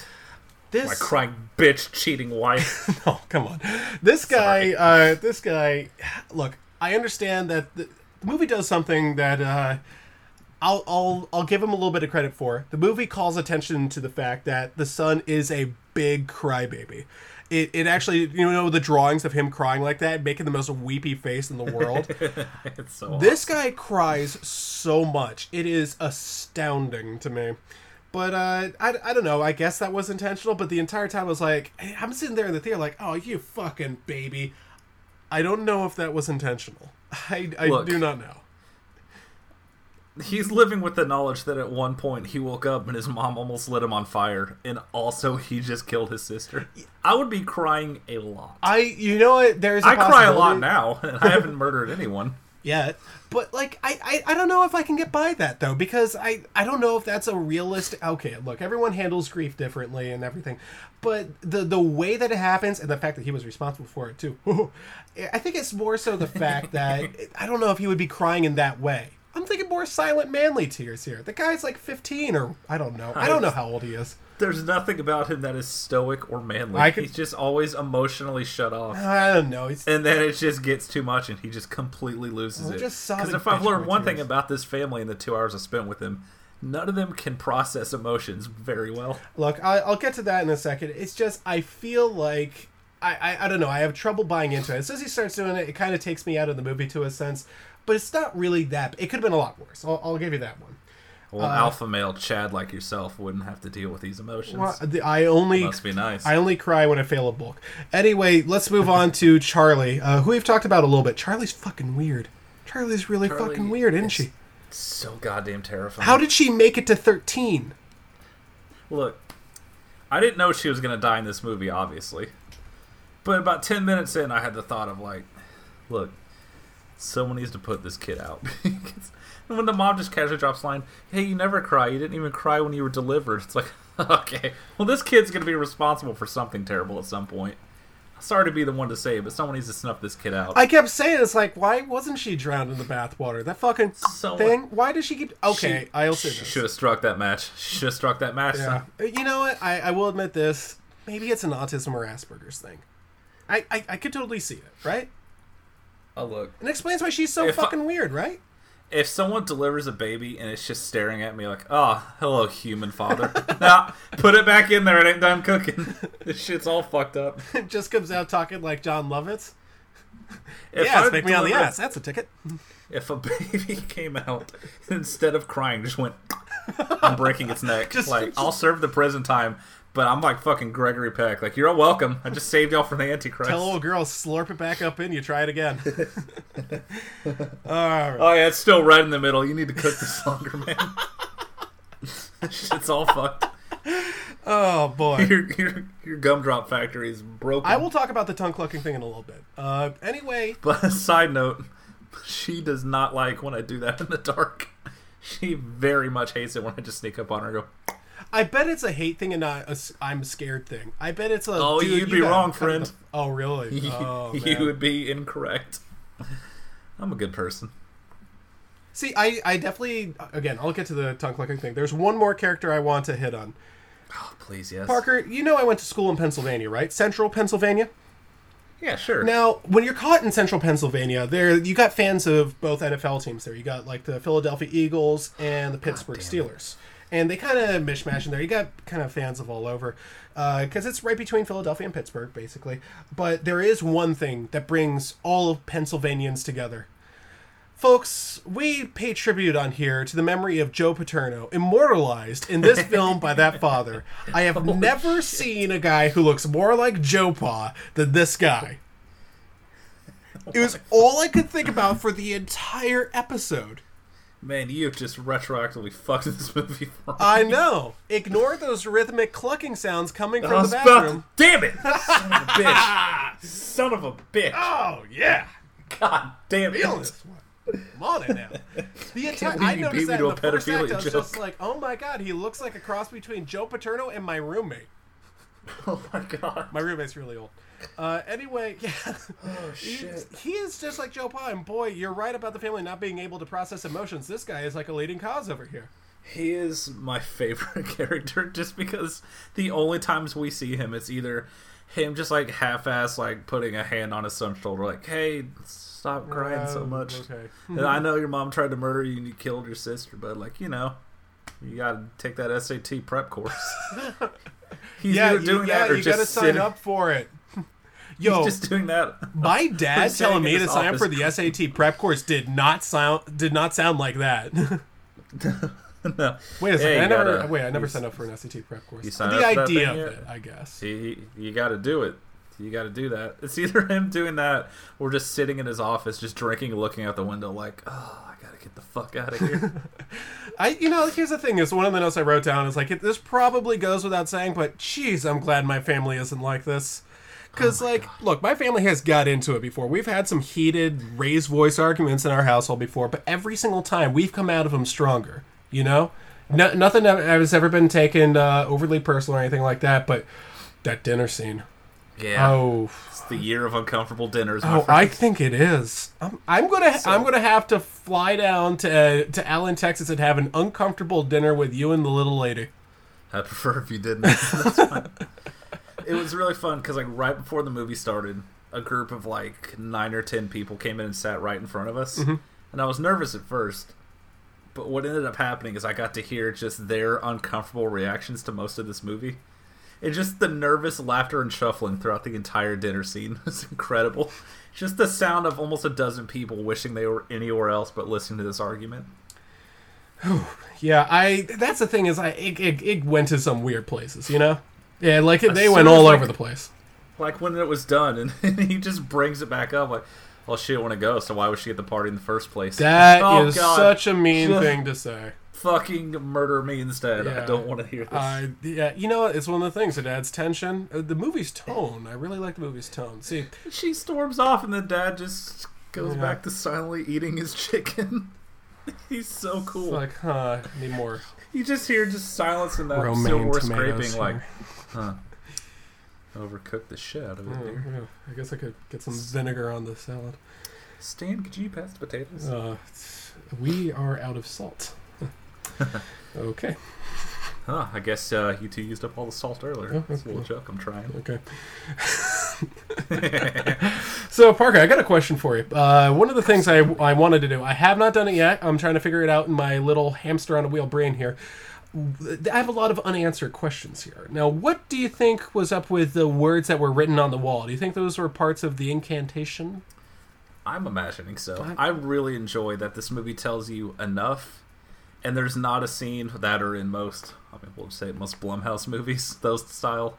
This My crying bitch, cheating wife. no, come on. This guy, uh, this guy, look, I understand that the, the movie does something that uh, I'll, I'll, I'll give him a little bit of credit for. The movie calls attention to the fact that the son is a big crybaby. It, it actually, you know, the drawings of him crying like that, making the most weepy face in the world. it's so This guy cries so much. It is astounding to me. But uh, I, I don't know. I guess that was intentional. But the entire time I was like, hey, I'm sitting there in the theater like, oh, you fucking baby. I don't know if that was intentional. I, I Look. do not know. He's living with the knowledge that at one point he woke up and his mom almost lit him on fire, and also he just killed his sister. I would be crying a lot. I, you know what? There's a I cry a lot now, and I haven't murdered anyone. Yet. But like I, I I don't know if I can get by that though because I I don't know if that's a realistic okay, look, everyone handles grief differently and everything. But the the way that it happens and the fact that he was responsible for it too. I think it's more so the fact that I don't know if he would be crying in that way. I'm thinking more silent manly tears here. The guy's like 15 or I don't know. I don't know how old he is. There's nothing about him that is stoic or manly. Could- He's just always emotionally shut off. I don't know. He's And then it just gets too much, and he just completely loses it. Because if I've learned one thing about this family in the two hours I spent with him, none of them can process emotions very well. Look, I, I'll get to that in a second. It's just I feel like I, I I don't know. I have trouble buying into it. As soon as he starts doing it, it kind of takes me out of the movie to a sense. But it's not really that. It could have been a lot worse. I'll, I'll give you that one. Well, alpha male Chad like yourself wouldn't have to deal with these emotions. Well, the, I only Must be nice. I only cry when I fail a book. Anyway, let's move on to Charlie, uh, who we've talked about a little bit. Charlie's fucking weird. Charlie's really Charlie fucking weird, isn't is she? so goddamn terrifying. How did she make it to thirteen? Look, I didn't know she was gonna die in this movie, obviously. But about ten minutes in, I had the thought of like, look, someone needs to put this kid out. and when the mom just casually drops the line, "Hey, you never cry. You didn't even cry when you were delivered." It's like, okay, well, this kid's gonna be responsible for something terrible at some point. Sorry to be the one to say, it, but someone needs to snuff this kid out. I kept saying it's like, why wasn't she drowned in the bathwater? That fucking So- thing. Why does she keep? Okay, I'll say this. should have struck that match. Should have struck that match. Yeah. son. You know what? I, I will admit this. Maybe it's an autism or Asperger's thing. I, I, I could totally see it, right? Oh look, It explains why she's so If I- fucking weird, right? If someone delivers a baby and it's just staring at me like, "Oh, hello, human father," now put it back in there. It ain't done cooking. this shit's all fucked up. It just comes out talking like Jon Lovitz. If yeah, I me on the ass. That's a ticket. If a baby came out instead of crying, just went I'm breaking its neck, Just- like just- I'll serve the prison time, but I'm like fucking Gregory Peck. Like you're all welcome. I just saved y'all from the Antichrist. Tell a little girl, slurp it back up in. You try it again. All right. Oh yeah, it's still red in the middle. You need to cook this longer, man. Shit's all fucked. Oh boy. Your, your your gumdrop factory is broken. I will talk about the tongue clucking thing in a little bit. Uh, anyway, But a side note, she does not like when I do that in the dark. She very much hates it when I just sneak up on her and go, I bet it's a hate thing and not a I'm scared thing. I bet it's a. Oh, dude, you'd you be wrong, friend. of- oh, really? Oh, you would be incorrect. I'm a good person. See, I, I definitely. Again, I'll get to the tongue clucking thing. There's one more character I want to hit on. Oh, please, yes. Parker, you know I went to school in Pennsylvania, right? Central Pennsylvania. Yeah, sure. Now, when you're caught in Central Pennsylvania, there you got fans of both NFL teams there. You got like the Philadelphia Eagles and the Pittsburgh Steelers, and they kind of mishmash in there. You got kind of fans of all over uh, because it's right between Philadelphia and Pittsburgh, basically. But there is one thing that brings all of Pennsylvanians together. Folks, we pay tribute on here to the memory of Joe Paterno, immortalized in this film by that father. I have oh, never seen a guy who looks more like Joe Pa than this guy. It was all I could think about for the entire episode. Man, you have just retroactively fucked this movie for me. I know. Ignore those rhythmic clucking sounds coming from the bathroom. to- Damn it! Son of a bitch. Son of a bitch. Oh yeah, God damn it. feeling this one. I'm on it now. The entire believe I noticed beat me that to in a the first act. pedophilia I was just like, oh my god, he looks like a cross between Joe Paterno and my roommate. Oh my god. My roommate's really old. Uh, anyway, yeah. Oh shit. He is just like Joe and boy, you're right about the family not being able to process emotions. This guy is like a leading cause over here. He is my favorite character just because the only times we see him, it's either him just like half-ass like putting a hand on his son's shoulder, like, "Hey, stop crying so Um, much." okay. and I know your mom tried to murder you and you killed your sister, but like you know, you gotta take that SAT prep course. He's yeah, either you, doing yeah, that or you just gotta sign sitting- up for it. He's Yo, just doing that. my dad telling me to sign up for the SAT prep course did not sound did not sound like that. no. wait a second, I never gotta- wait, I never signed up for an SAT prep course. The idea of yet? it, I guess. He, you got to do it. You got to do that. It's either him doing that or just sitting in his office, just drinking, looking out the window, like, oh, I gotta get the fuck out of here. I, you know, here's the thing: is one of the notes I wrote down is like it, this probably goes without saying, but geez, I'm glad my family isn't like this. Because, like, look, my family has got into it before. We've had some heated, raised voice arguments in our household before, but every single time we've come out of them stronger. You know, no, nothing has ever been taken uh, overly personal or anything like that. But that dinner scene, yeah, oh, it's the year of uncomfortable dinners. Oh. I think it is. I'm, I'm gonna, I'm gonna have to fly down to to Allen, Texas, and have an uncomfortable dinner with you and the little lady. I prefer if you didn't. It was really fun because, like, right before the movie started, a group of like nine or ten people came in and sat right in front of us, Mm-hmm. and I was nervous at first. But what ended up happening is I got to hear just their uncomfortable reactions to most of this movie. And just the nervous laughter and shuffling throughout the entire dinner scene was incredible. Just the sound of almost a dozen people wishing they were anywhere else but listening to this argument. Yeah, I. That's the thing is, I it, it, it went to some weird places, you know. Yeah, like they went all like- over the place. like when it was done, and, and he just brings it back up like, "Well, she didn't want to go, so why was she at the party in the first place?" That is Oh, God. such a mean Just thing to say. Fucking murder me instead. I don't want to hear this. Uh, yeah, you know, it's one of the things that adds tension. Uh, the movie's tone, I really like the movie's tone. See, she storms off, and the dad just goes Yeah. back to silently eating his chicken. He's so it's cool. like, huh, need more you just hear just silence and that romaine tomatoes. scraping, like, here. Huh. Overcooked the shit out of it. Oh, here. yeah, I guess I could get some vinegar on the salad. Stan, could you pass the potatoes? Uh, we are out of salt. okay. Huh, I guess uh, you two used up all the salt earlier. Oh, That's a little joke I'm trying. Okay. so Parker, I got a question for you. Uh, one of the things I, I wanted to do, I have not done it yet. I'm trying to figure it out in my little hamster on a wheel brain here. I have a lot of unanswered questions here. Now, what do you think was up with the words that were written on the wall? Do you think those were parts of the incantation? I'm imagining so. I really enjoy that this movie tells you enough, and there's not a scene that are in most. I mean, we'll say most Blumhouse movies, those style,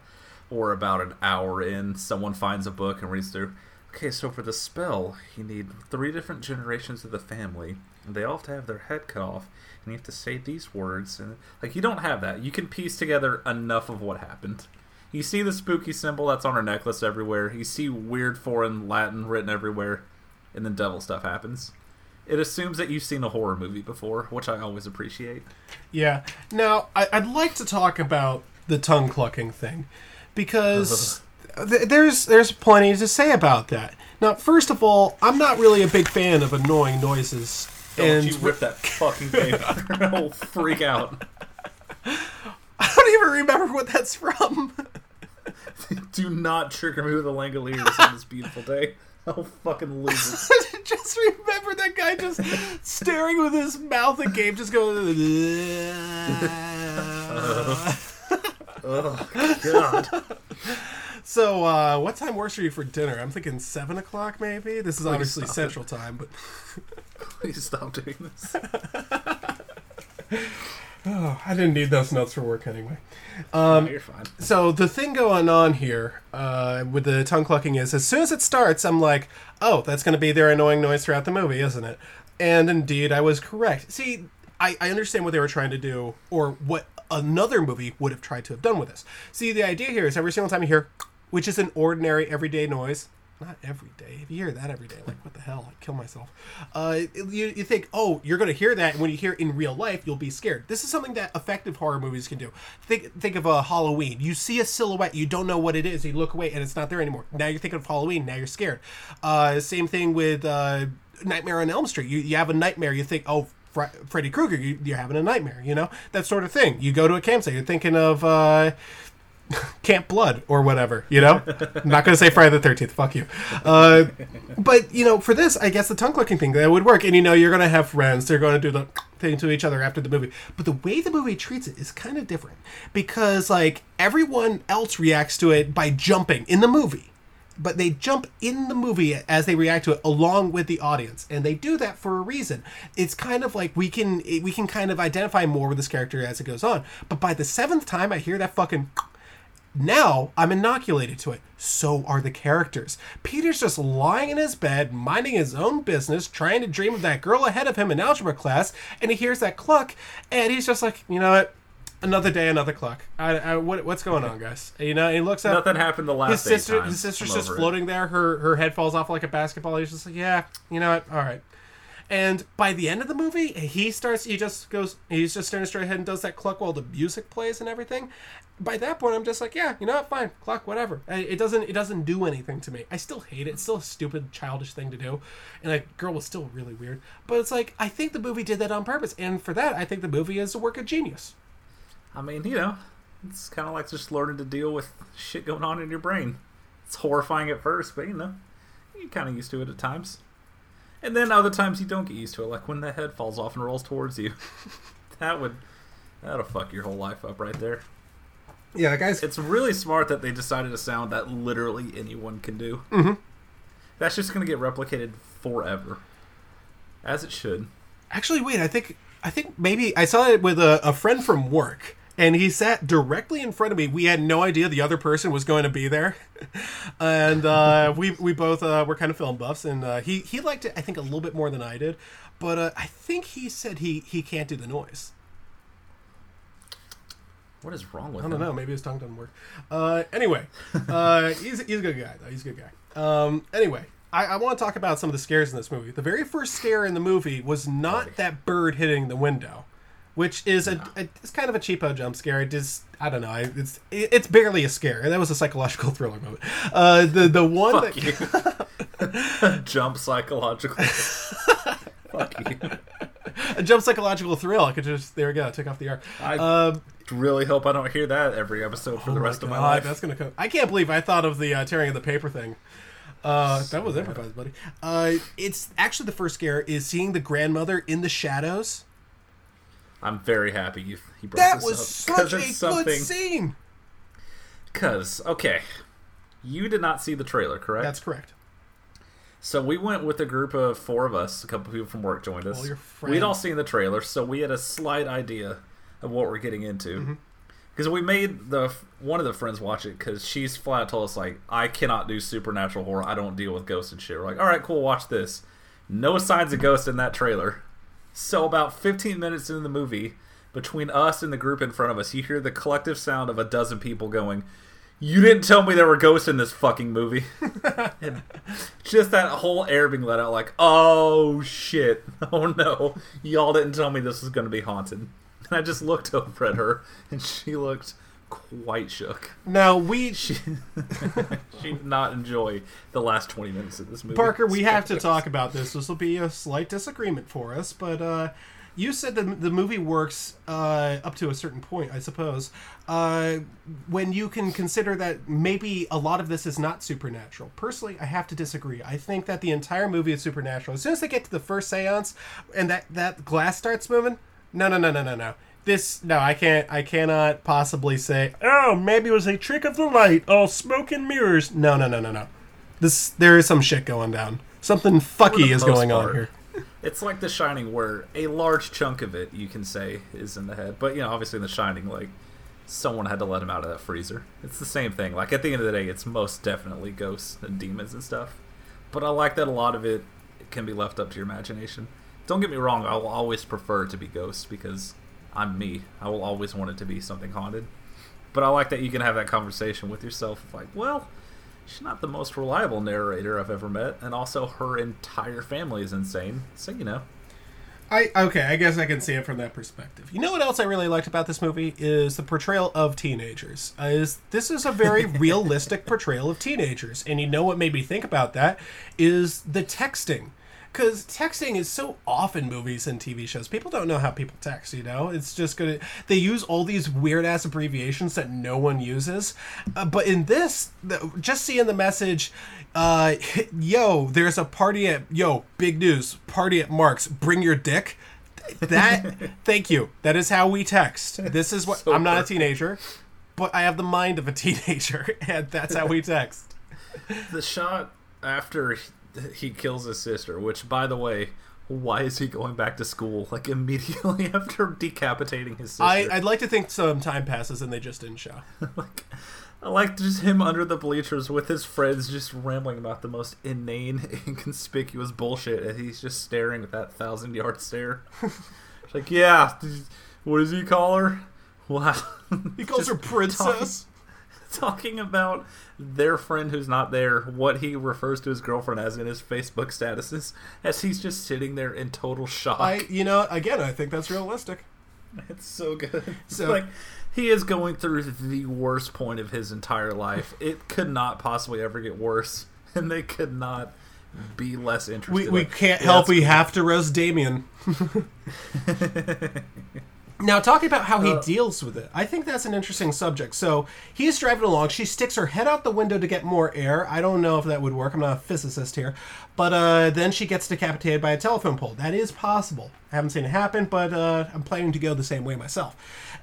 or about an hour in, someone finds a book and reads through. Okay, so for the spell, you need three different generations of the family, and they all have to have their head cut off, and you have to say these words, and like you don't have that. You can piece together enough of what happened. You see the spooky symbol that's on her necklace everywhere. You see weird foreign Latin written everywhere, and then devil stuff happens. It assumes that you've seen a horror movie before, which I always appreciate. Yeah. Now, I, I'd like to talk about the tongue clucking thing because th- there's there's plenty to say about that. Now, first of all, I'm not really a big fan of annoying noises. Don't and you rip that fucking paper. I'll freak out. I don't even remember what that's from. Do not trigger me with a Langoliers on this beautiful day. I'll fucking lose it. just remember that guy just staring with his mouth agape, just going. Oh, God. So, uh, what time works for you for dinner? I'm thinking seven o'clock, maybe. This is obviously stop Central Time, but Please stop doing this. oh, I didn't need those notes for work anyway. No, you're fine. So the thing going on here uh, with the tongue clucking is, as soon as it starts, I'm like, oh, that's going to be their annoying noise throughout the movie, isn't it? And indeed, I was correct. See, I, I understand what they were trying to do, or what another movie would have tried to have done with this. See, the idea here is every single time you hear, which is an ordinary everyday noise. Not every day. If you hear that every day, like what the hell? I'd kill myself. Uh, you, you think, oh, you're going to hear that, and when you hear it in real life, you'll be scared. This is something that effective horror movies can do. Think think of a Halloween. You see a silhouette, you don't know what it is. You look away, and it's not there anymore. Now you're thinking of Halloween. Now you're scared. Uh, same thing with uh, Nightmare on Elm Street. You, you have a nightmare. You think, oh, Freddy Krueger. You, you're having a nightmare. You know that sort of thing. You go to a campsite. You're thinking of. Uh, Camp Blood or whatever, you know. I'm not going to say Friday the Thirteenth. Fuck you. Uh, but you know, for this, I guess the tongue clicking thing that would work. And you know, you're going to have friends. They're going to do the thing to each other after the movie. But the way the movie treats it is kind of different because like everyone else reacts to it by jumping in the movie. But they jump in the movie as they react to it along with the audience, and they do that for a reason. It's kind of like we can we can kind of identify more with this character as it goes on. But by the seventh time I hear that fucking now I'm inoculated to it. So are the characters. Peter's just lying in his bed, minding his own business, trying to dream of that girl ahead of him in algebra class, and he hears that cluck, and he's just like, you know what? Another day, another cluck. I, I, what, what's going on, guys? You know, he looks up. Nothing happened the last His sister, his sister's I'm just over it. floating there. Her her head falls off like a basketball. He's just like, yeah, you know what? All right. And by the end of the movie, he starts. He just goes. He's just staring straight ahead and does that cluck while the music plays and everything. By that point, I'm just like, yeah, you know what? Fine, cluck, whatever. It doesn't. It doesn't do anything to me. I still hate it. It's still a stupid, childish thing to do. And that girl was still really weird. But it's like I think the movie did that on purpose, and for that, I think the movie is a work of genius. I mean, you know, it's kind of like just learning to deal with shit going on in your brain. It's horrifying at first, but you know, you kind of used to it at times. And then other times you don't get used to it, like when the head falls off and rolls towards you. that would that'll fuck your whole life up right there. Yeah, guys. It's really smart that they decided a sound that literally anyone can do. Mm-hmm. That's just gonna get replicated forever, as it should. Actually, wait. I think I think maybe I saw it with a, a friend from work, and he sat directly in front of me. We had no idea the other person was going to be there, and uh, we we both uh, were kind of film buffs, and uh, he he liked it. I think a little bit more than I did, but uh, I think he said he he can't do the noise. What is wrong with I don't know. Maybe his tongue doesn't work. Uh, anyway, uh, he's, he's a good guy, though. He's a good guy. Um, anyway, I, I want to talk about some of the scares in this movie. The very first scare in the movie was not that bird hitting the window, which is a, a it's kind of a cheapo jump scare. It is I don't know. It's it's barely a scare. That was a psychological thriller moment. Uh, the the one Fuck that you. Jump psychological. Fuck you. a jump psychological thrill. I could just there we go. Take off the arc. I Um, really hope I don't hear that every episode for the Oh rest of my life. That's gonna come. I can't believe I thought of the uh, tearing of the paper thing. Uh, that was improvised, buddy. Uh, it's actually the first scare is seeing the grandmother in the shadows. I'm very happy you, brought That this was up. 'cause such a good scene. Because, okay, you did not see the trailer, correct? That's correct. So we went with a group of four of us. A couple people from work joined us. All your We'd all seen the trailer, so we had a slight idea of what we're getting into. Mm-hmm. Because we made the one of the friends watch it because she's flat out told us like I cannot do supernatural horror. I don't deal with ghosts and shit. We're like, all right, cool, watch this. No signs of ghosts in that trailer. So about 15 minutes into the movie, between us and the group in front of us, you hear the collective sound of a dozen people going, "You didn't tell me there were ghosts in this fucking movie." just that whole air being let out, like, "Oh shit! Oh no! Y'all didn't tell me this was going to be haunted." And I just looked over at her, and she looked quite shook. Now we She she did not enjoy the last 20 minutes of this movie. Parker, we have to talk about this. This will be a slight disagreement for us, but uh, you said that the movie works uh, up to a certain point, I suppose. Uh, when you can consider that maybe a lot of this is not supernatural. Personally, I have to disagree. I think that the entire movie is supernatural. As soon as they get to the first séance and that that glass starts moving, no, no, no, no, no, no. This no, I can't. I cannot possibly say. Oh, maybe it was a trick of the light. Oh, smoke and mirrors. No, no, no, no, no. This there is some shit going down. Something fucky is going on here. It's like The Shining, where a large chunk of it, you can say, is in the head. But, you know, obviously in The Shining, like, someone had to let him out of that freezer. It's the same thing. Like, at the end of the day, it's most definitely ghosts and demons and stuff. But I like that a lot of it can be left up to your imagination. Don't get me wrong, I will always prefer it to be ghosts because I'm me. I will always want it to be something haunted. But I like that you can have that conversation with yourself like, well, she's not the most reliable narrator I've ever met, and also her entire family is insane. So you know, I okay, I guess I can see it from that perspective. You know what else I really liked about this movie is the portrayal of teenagers. Uh, is this is a very realistic portrayal of teenagers, and you know what made me think about that is the texting. Because texting is so off in movies and TV shows. People don't know how people text, you know? It's just gonna. They use all these weird ass abbreviations that no one uses. Uh, but in this, the, just seeing the message, uh, yo, there's a party at, yo, big news, party at Mark's, bring your dick. That, thank you. That is how we text. This is what, So I'm not a teenager, but I have the mind of a teenager, and that's how we text. the shot after he- kills his sister, which by the way, why is he going back to school like immediately after decapitating his sister? I, I'd like to think some time passes and they just didn't show. like, I like just him under the bleachers with his friends just rambling about the most inane, inconspicuous bullshit, and he's just staring at that thousand yard stare. like, yeah, what does he call her? Wow. He calls her princess. talking about their friend who's not there, what he refers to his girlfriend as in his Facebook statuses, as he's just sitting there in total shock. I, you know, again, I think that's realistic. It's so good. So- like he is going through the worst point of his entire life. It could not possibly ever get worse, and they could not be less interested. We, we can't yeah, help. that's- We have to roast Damien. Now, talking about how he deals with it, I think that's an interesting subject. So he's driving along. She sticks her head out the window to get more air. I don't know if that would work. I'm not a physicist here, but uh, then she gets decapitated by a telephone pole. That is possible. I haven't seen it happen, but uh, I'm planning to go the same way myself.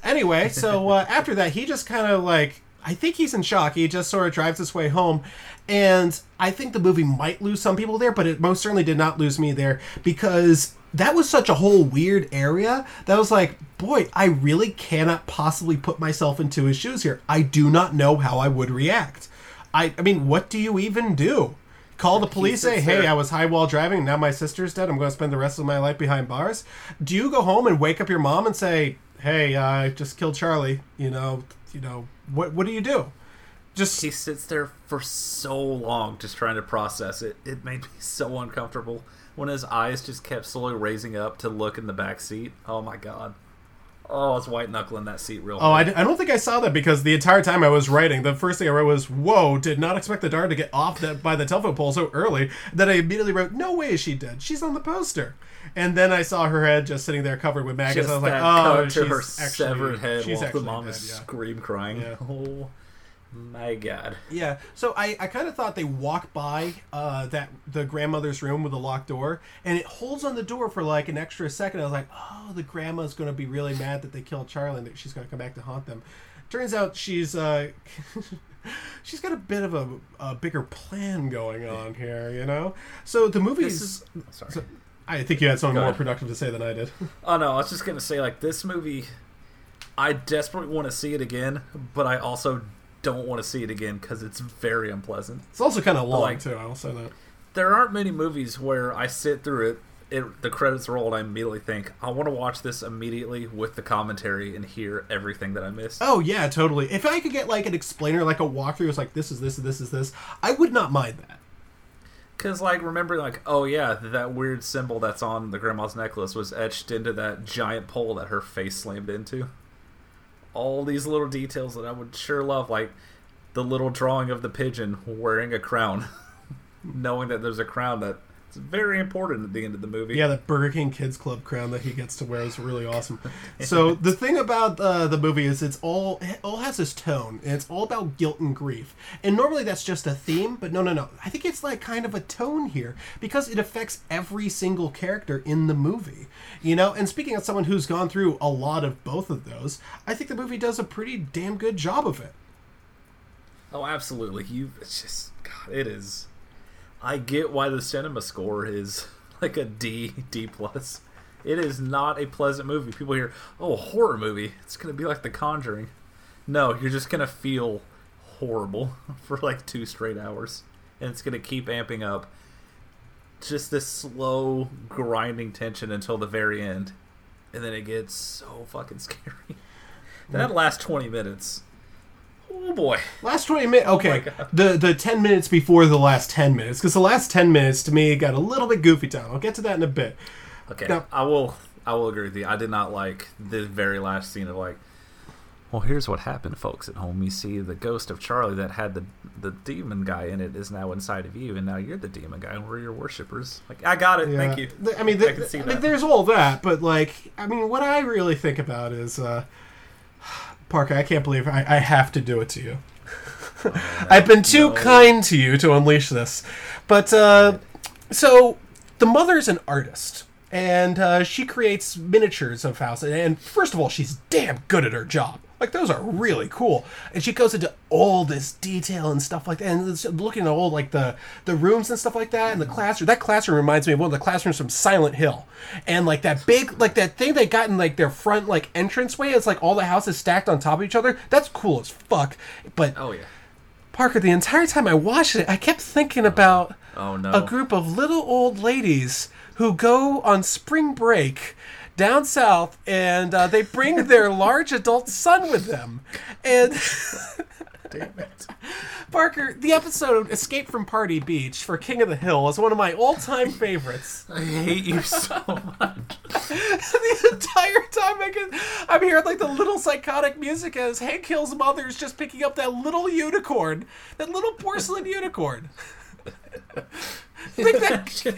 Anyway, so uh, after that, he just kind of like I think he's in shock. He just sort of drives his way home. And I think the movie might lose some people there, but it most certainly did not lose me there because that was such a whole weird area that was like, boy, I really cannot possibly put myself into his shoes here. I do not know how I would react. I, I mean, what do you even do? Call the police, say, hey. I was high while driving, now my sister's dead, I'm going to spend the rest of my life behind bars? Do you go home and wake up your mom and say, hey, uh, I just killed Charlie, you know, you know, what what do you do? Just She sits there for so long just trying to process it. It made me so uncomfortable when his eyes just kept slowly raising up to look in the back seat. Oh my god. Oh, it's white knuckling that seat real Oh, I, don't think I saw that because the entire time I was writing, the first thing I wrote was, "Whoa!" Did not expect the dart to get off that by the telephone pole so early. That I immediately wrote, "No way is she dead. She's on the poster." And then I saw her head just sitting there covered with maggots. Just I was like, "Oh, she's her actually severed head she's while the mom dead, is yeah. scream crying. Yeah. Oh my god. Yeah. So I, I kind of thought they walk by uh, that the grandmother's room with a locked door, and it holds on the door for like an extra second. I was like, oh, the grandma's going to be really mad that they killed Charlie, and that she's going to come back to haunt them. Turns out she's uh, she's got a bit of a, a bigger plan going on here, you know. So the movie's. Is sorry. so- I think you had something Go more ahead. productive to say than I did. Oh no, I was just gonna say like this movie. I desperately want to see it again, but I also don't want to see it again because it's very unpleasant. It's also kind of long Like- too. I will say that. There aren't many movies where I sit through it, it the credits roll, and I immediately think I want to watch this immediately with the commentary and hear everything that I missed. Oh yeah, totally. If I could get like an explainer, like a walkthrough, it's like this is this, this is this. I would not mind that. Because, like, remember, like, oh yeah, that weird symbol that's on the grandma's necklace was etched into that giant pole that her face slammed into. All these little details that I would sure love, like the little drawing of the pigeon wearing a crown, knowing that there's a crown that's very important at the end of the movie. Yeah, that Burger King Kids Club crown that he gets to wear is really awesome. so the thing about uh, the movie is it's all it all has this tone, and it's all about guilt and grief. And normally that's just a theme, but no, no, no. I think it's like kind of a tone here because it affects every single character in the movie. You know, and speaking of someone who's gone through a lot of both of those, I think the movie does a pretty damn good job of it. Oh, absolutely. You, it's just God, it is. I get why the cinema score is like a D, D plus. It is not a pleasant movie. People hear, oh, a horror movie. It's gonna be like The Conjuring. No, you're just gonna feel horrible for like two straight hours, and it's gonna keep amping up. Just this slow grinding tension until the very end, and then it gets so fucking scary. That last twenty minutes. Oh boy. Last twenty minutes. Okay, my God. the the ten minutes before the last ten minutes, because the last ten minutes to me got a little bit goofy time. I'll get to that in a bit. Okay, Now- I will. I will agree with you. I did not like the very last scene of like. Well, here's what happened, folks at home. You see, the ghost of Charlie that had the the demon guy in it is now inside of you, and now you're the demon guy, and we're your worshippers. Like, I got it. Thank you. I mean, I th- can see like, that. there's all that, but like, I mean, what I really think about is, uh, Parker. I can't believe I, I have to do it to you. I've been too no. kind to you to unleash this, but uh, so the mother is an artist. And uh, she creates miniatures of houses. And first of all, she's damn good at her job. Like those are really cool. And she goes into all this detail and stuff like that. And looking at all like the the rooms and stuff like that. And the classroom. That classroom reminds me of one of the classrooms from Silent Hill. And like that big like that thing they got in like their front like entranceway. It's like all the houses stacked on top of each other. That's cool as fuck. But Oh yeah. Parker, the entire time I watched it, I kept thinking about Oh no. a group of little old ladies who go on spring break down south and uh, they bring their large adult son with them. And Damn it. Parker, the episode Escape from Party Beach for King of the Hill is one of my all time favorites. I hate you so much. the entire time I can, I'm hearing like the little psychotic music as Hank Hill's mother is just picking up that little unicorn, that little porcelain unicorn. Think that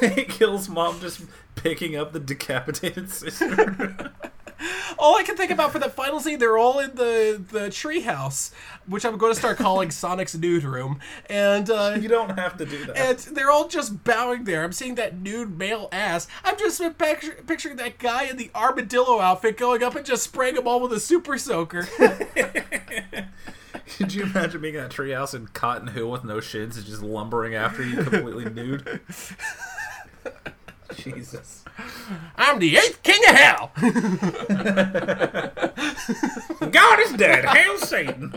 Hank Hill's mom just picking up the decapitated sister. all I can think about for the final scene, they're all in the the treehouse, which I'm going to start calling Sonic's nude room, and uh, you don't have to do that. and they're all just bowing there. I'm seeing that nude male ass. I'm just picture, picturing that guy in the armadillo outfit going up and just spraying them all with a super soaker. Could you imagine being in that treehouse in Cotton Hill with no shins and just lumbering after you completely nude? Jesus. I'm the eighth king of hell. God is dead. Hail Satan.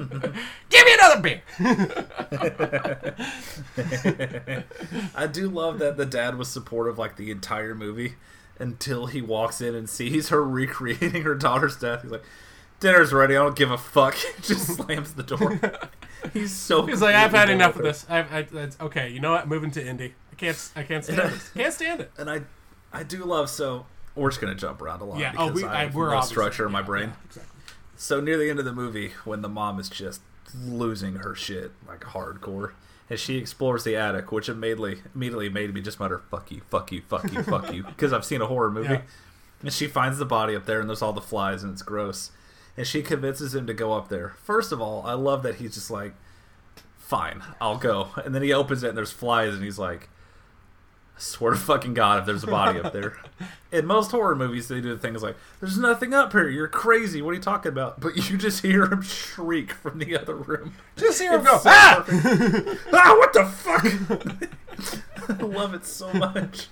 Give me another beer. I do love that the dad was supportive like the entire movie until he walks in and sees her recreating her daughter's death. He's like, "Dinner's ready. I don't give a fuck." Just slams the door. He's so. He's like, I've had enough of this. I've, I, okay, you know what? Moving to Indy. I can't. I can't stand this. Can't stand it. it. And I, I do love so. We're just gonna jump around a lot Yeah. Oh, because Oh, we. I I, have we're no structure in my yeah, brain. yeah, exactly. So near the end of the movie, when the mom is just losing her shit like hardcore, and she explores the attic, which immediately immediately made me just mutter "fuck you, fuck you, fuck you, fuck you," because I've seen a horror movie. Yeah. And she finds the body up there, and there's all the flies, and it's gross. And she convinces him to go up there. First of all, I love that he's just like, "Fine, I'll go." And then he opens it, and there's flies, and he's like, "I swear to fucking God, if there's a body up there." in most horror movies, they do things like, "There's nothing up here. You're crazy. What are you talking about?" But you just hear him shriek from the other room. Just hear him It's go, so ah! ah! What the fuck? I love it so much.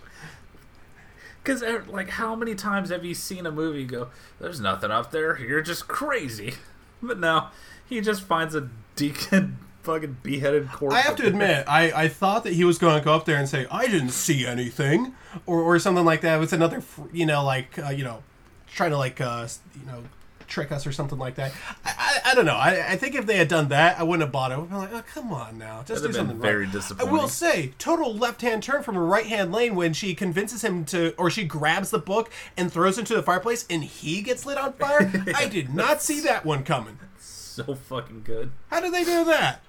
Because, like, how many times have you seen a movie go, "There's nothing up there. You're just crazy," but no, he just finds a deacon fucking beheaded corpse. I have to admit, I, I thought that he was going to go up there and say, "I didn't see anything," or, or something like that. It was another, you know, like uh, you know, trying to like uh, you know trick us or something like that. I, I, I don't know. I, I think if they had done that, I wouldn't have bought it. Be like, oh, come on now, just That'd do something very right. I will say, total left-hand turn from a right-hand lane when she convinces him to, or she grabs the book and throws it into the fireplace, and he gets lit on fire. I did not see that one coming. So fucking good. How did they do that?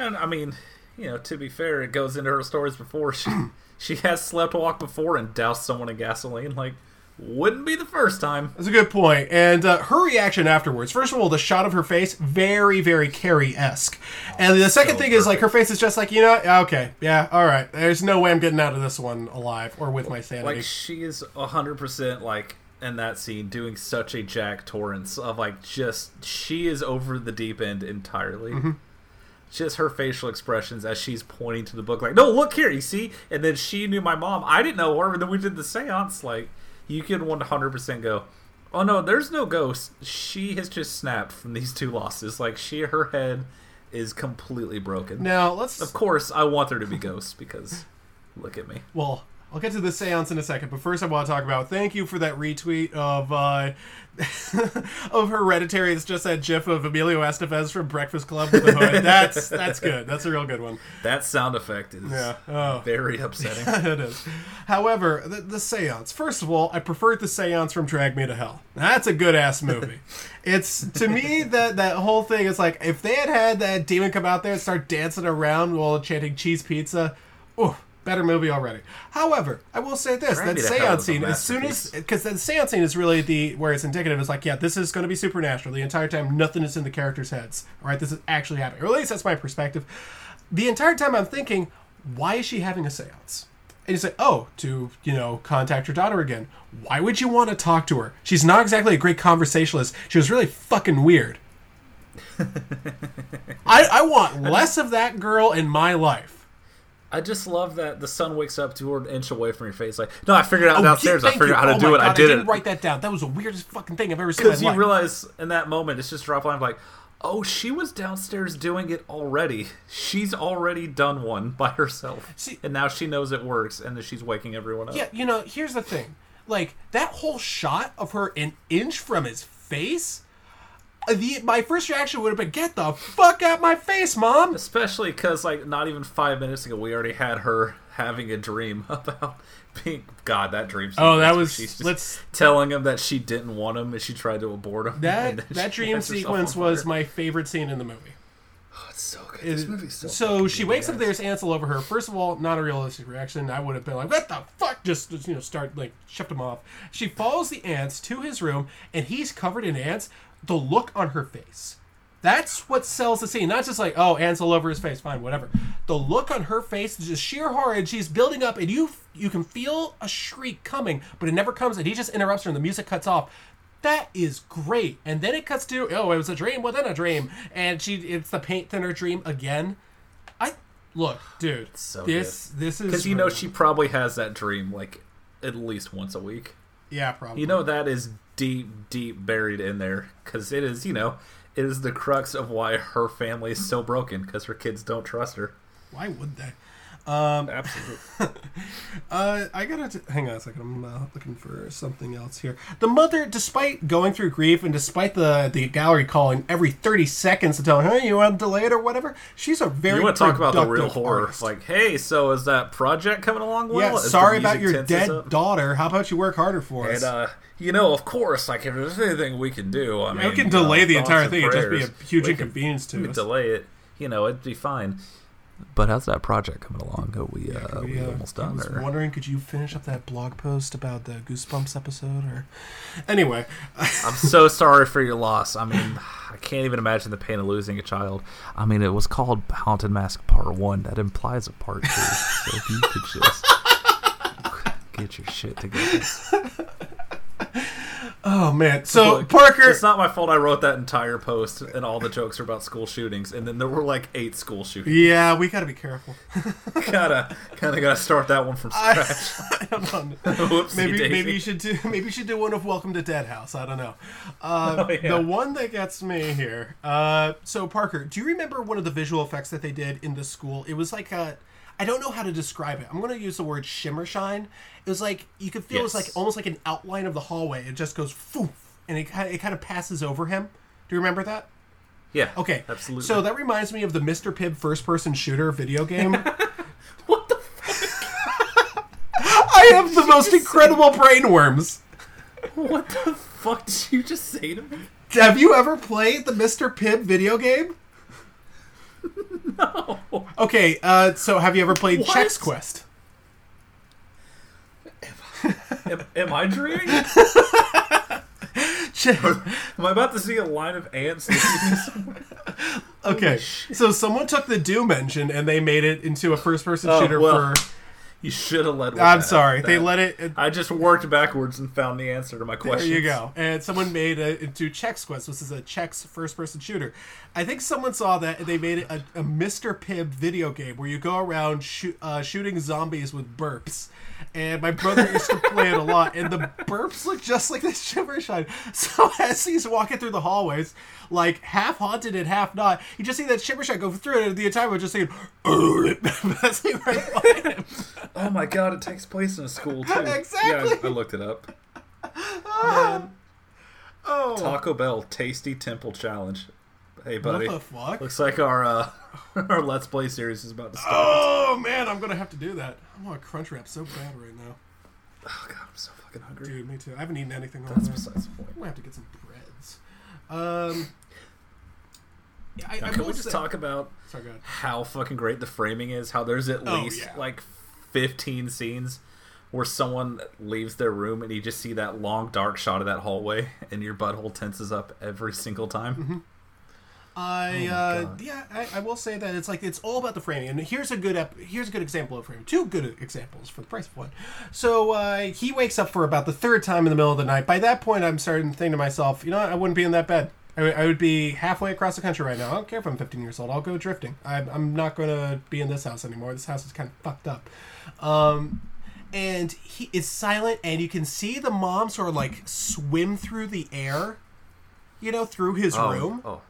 And I mean, you know, to be fair, it goes into her stories before. She she has slept walk before and doused someone in gasoline. Like, wouldn't be the first time. That's a good point. And uh, her reaction afterwards. First of all, the shot of her face, very, very Carrie esque. And the second So thing is, like, her face is just like, you know, okay, yeah, all right. There's no way I'm getting out of this one alive or with my sanity. Like, she is hundred percent like in that scene doing such a Jack Torrance of like just she is over the deep end entirely. Mm-hmm. Just her facial expressions as she's pointing to the book, like, "No, look here, you see." And then she knew my mom. I didn't know her. And then we did the seance. Like, you can one hundred percent go, "Oh no, there's no ghost." She has just snapped from these two losses. Like, she, her head is completely broken. now, let's. Of course, I want there to be ghosts because, look at me. Well, I'll get to the seance in a second, but first I want to talk about thank you for that retweet of uh, of Hereditary. It's just that gif of Emilio Estevez from Breakfast Club with the hood. That's that's good. That's a real good one. That sound effect is Yeah. Oh. very upsetting. it is. However, the, the seance. First of all, I preferred the seance from Drag Me to Hell. That's a good ass movie. it's to me that that whole thing is like if they had had that demon come out there and start dancing around while chanting cheese pizza, oh, better movie already. However, I will say this: that Me to Hell seance scene, as soon as because the seance scene is really the where it's indicative is like, yeah, this is going to be supernatural. The entire time, nothing is in the characters' heads. All right, this is actually happening. Or at least that's my perspective. The entire time, I'm thinking, why is she having a seance? And you say, oh, to, you know, contact your daughter again. Why would you want to talk to her? She's not exactly a great conversationalist. She was really fucking weird. I, I want less of that girl in my life. I just love that the son wakes up to an inch away from your face. Like, no, I figured out Oh, downstairs. I figured you. out how to Oh do it. I God, did didn't it. write that down. That was the weirdest fucking thing I've ever seen. Because you life. realize in that moment, it's just drop line like, oh, she was downstairs doing it already. She's already done one by herself, See- and now she knows it works, and that she's waking everyone up. Yeah, you know, here's the thing. Like that whole shot of her an inch from his face. The my first reaction would have been, "Get the fuck out my face, mom!" Especially because, like, not even five minutes ago, we already had her having a dream about being. God, that dream. Oh, that was- she's just let's- telling him that she didn't want him and she tried to abort him. That that dream sequence was my favorite scene in the movie. Oh, it's so good. Is- This movie's so. so she good, wakes up. There's ants all over her. First of all, not a realistic reaction. I would have been like, "What the fuck?" Just, just you know, start like shift him off. She follows the ants to his room, and he's covered in ants. The look on her face. That's what sells the scene. Not just like, oh, ants all over his face. Fine, whatever. The look on her face is just sheer horror, and she's building up, and you you can feel a shriek coming, but it never comes, and he just interrupts her, and the music cuts off. That is great. And then it cuts to, oh, it was a dream within a dream, and she it's the paint thinner dream again. I look, dude. so this this is Because you know she probably has that dream like at least once a week. yeah probably You know that is deep, deep buried in there because it is, you know, it is the crux of why her family is so broken because her kids don't trust her. why would they? Absolutely. Uh, I gotta t- hang on a second. I'm uh, looking for something else here. The mother, despite going through grief and despite the the gallery calling every 30 seconds to tell her, "Hey, you want to delay it or whatever," she's a very you want to talk about the real horror? artist. Like, hey, so is that project coming along well? yeah, Is sorry about your dead daughter. How about you work harder for us? And uh, you know, of course, like if there's anything we can do, I mean, we can delay the entire thing. It'd just be a huge We can- inconvenience to us. delay it. You know, it'd be fine. But how's that project coming along? Are we, uh, we, We, uh, almost I done? was Or? wondering, could you finish up that blog post about the Goosebumps episode? Or anyway, I'm so sorry for your loss. I mean, I can't even imagine the pain of losing a child. I mean, it was called Haunted Mask Part One. That implies a Part Two. so if you could just Get your shit together. Oh man. So Look, Parker, It's not my fault I wrote that entire post and all the jokes are about school shootings, and then there were like eight school shootings. yeah, we got to be careful. gotta, kind of gotta start that one from I, scratch. I don't know. Whoopsie maybe daisy. maybe you should do maybe you should do one of Welcome to Dead House. I don't know. Uh, Oh, yeah. The one that gets me here. Uh, so Parker, do you remember one of the visual effects that they did in the school? It was like a. I don't know how to describe it. I'm going to use the word shimmer shine. It was like you could feel it was like almost like an outline of the hallway. It just goes foof, and it kind of, it kind of passes over him. Do you remember that? Yeah. Okay, Absolutely. So that reminds me of the Mr. Pibb first-person shooter video game. what the? I have the most incredible brain worms. What the fuck did you just say to me? Have you ever played the Mr. Pibb video game? No. Okay, uh, so have you ever played What? Chex Quest? Am, am I dreaming? Am I about to see a line of ants? leaving me somewhere? okay, so someone took the Doom engine and they made it into a first-person Oh, shooter well, for. You should have led. With I'm that. sorry, they let it. it- I just worked backwards and found the answer to my question. there you go. And someone made it into Chex Quest. This is a Chex first-person shooter. I think someone saw that and they made it a, a Mr. Pibb video game where you go around uh, shooting zombies with burps. And my brother used to play it a lot, and the burps look just like this shimmer shine. So as he's walking through the hallways, like half haunted and half not, you just see that shimmer shine go through it, and the entire time we're just saying, passing right by him. Oh my god, it takes place in a school too. Exactly. Yeah, I, I looked it up. Oh, Taco Bell Tasty Temple Challenge. Hey, buddy. what the fuck? Looks like our uh, our Let's Play series is about to start. Oh man, I'm gonna have to do that. I want a crunch wrap so bad right now. Oh god, I'm so fucking hungry. Dude, me too. I haven't eaten anything all That's day. besides the point. I'm gonna have to get some breads. Um, yeah, I, Now, I can we just say- talk about Sorry, how fucking great the framing is? How there's at Oh, least yeah. like 15 scenes where someone leaves their room and you just see that long dark shot of that hallway and your butthole tenses up every single time. Mm-hmm. I Oh uh, yeah, I, I will say that it's like it's all about the framing. And here's a good ep- here's a good example of framing. Two good examples for the price of one. So uh, he wakes up for about the third time in the middle of the night. By that point, I'm starting to think to myself, you know, what? I wouldn't be in that bed. I would- I would be halfway across the country right now. I don't care if I'm 15 years old. I'll go drifting. I'm, I'm not going to be in this house anymore. This house is kind of fucked up. Um, and he is silent, and you can see the mom sort of like swim through the air, you know, through his room. oh.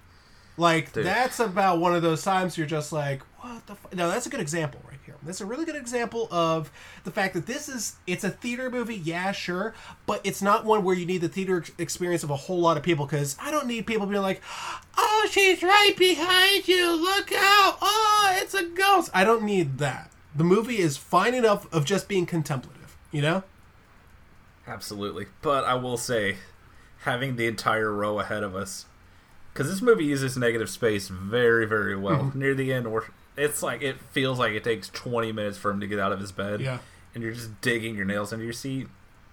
Like Dude. that's about one of those times you're just like, what the? F-? No, that's a good example. That's a really good example of the fact that this is it's a theater movie, yeah, sure, but it's not one where you need the theater experience of a whole lot of people because I don't need people being like, oh, she's right behind you, look out, oh, it's a ghost. I don't need that. The movie is fine enough of just being contemplative, you know? Absolutely. But I will say, having the entire row ahead of us, because this movie uses negative space very, very well. Mm-hmm. Near the end, where it's like it feels like it takes 20 minutes for him to get out of his bed. Yeah. And you're just digging your nails into your seat,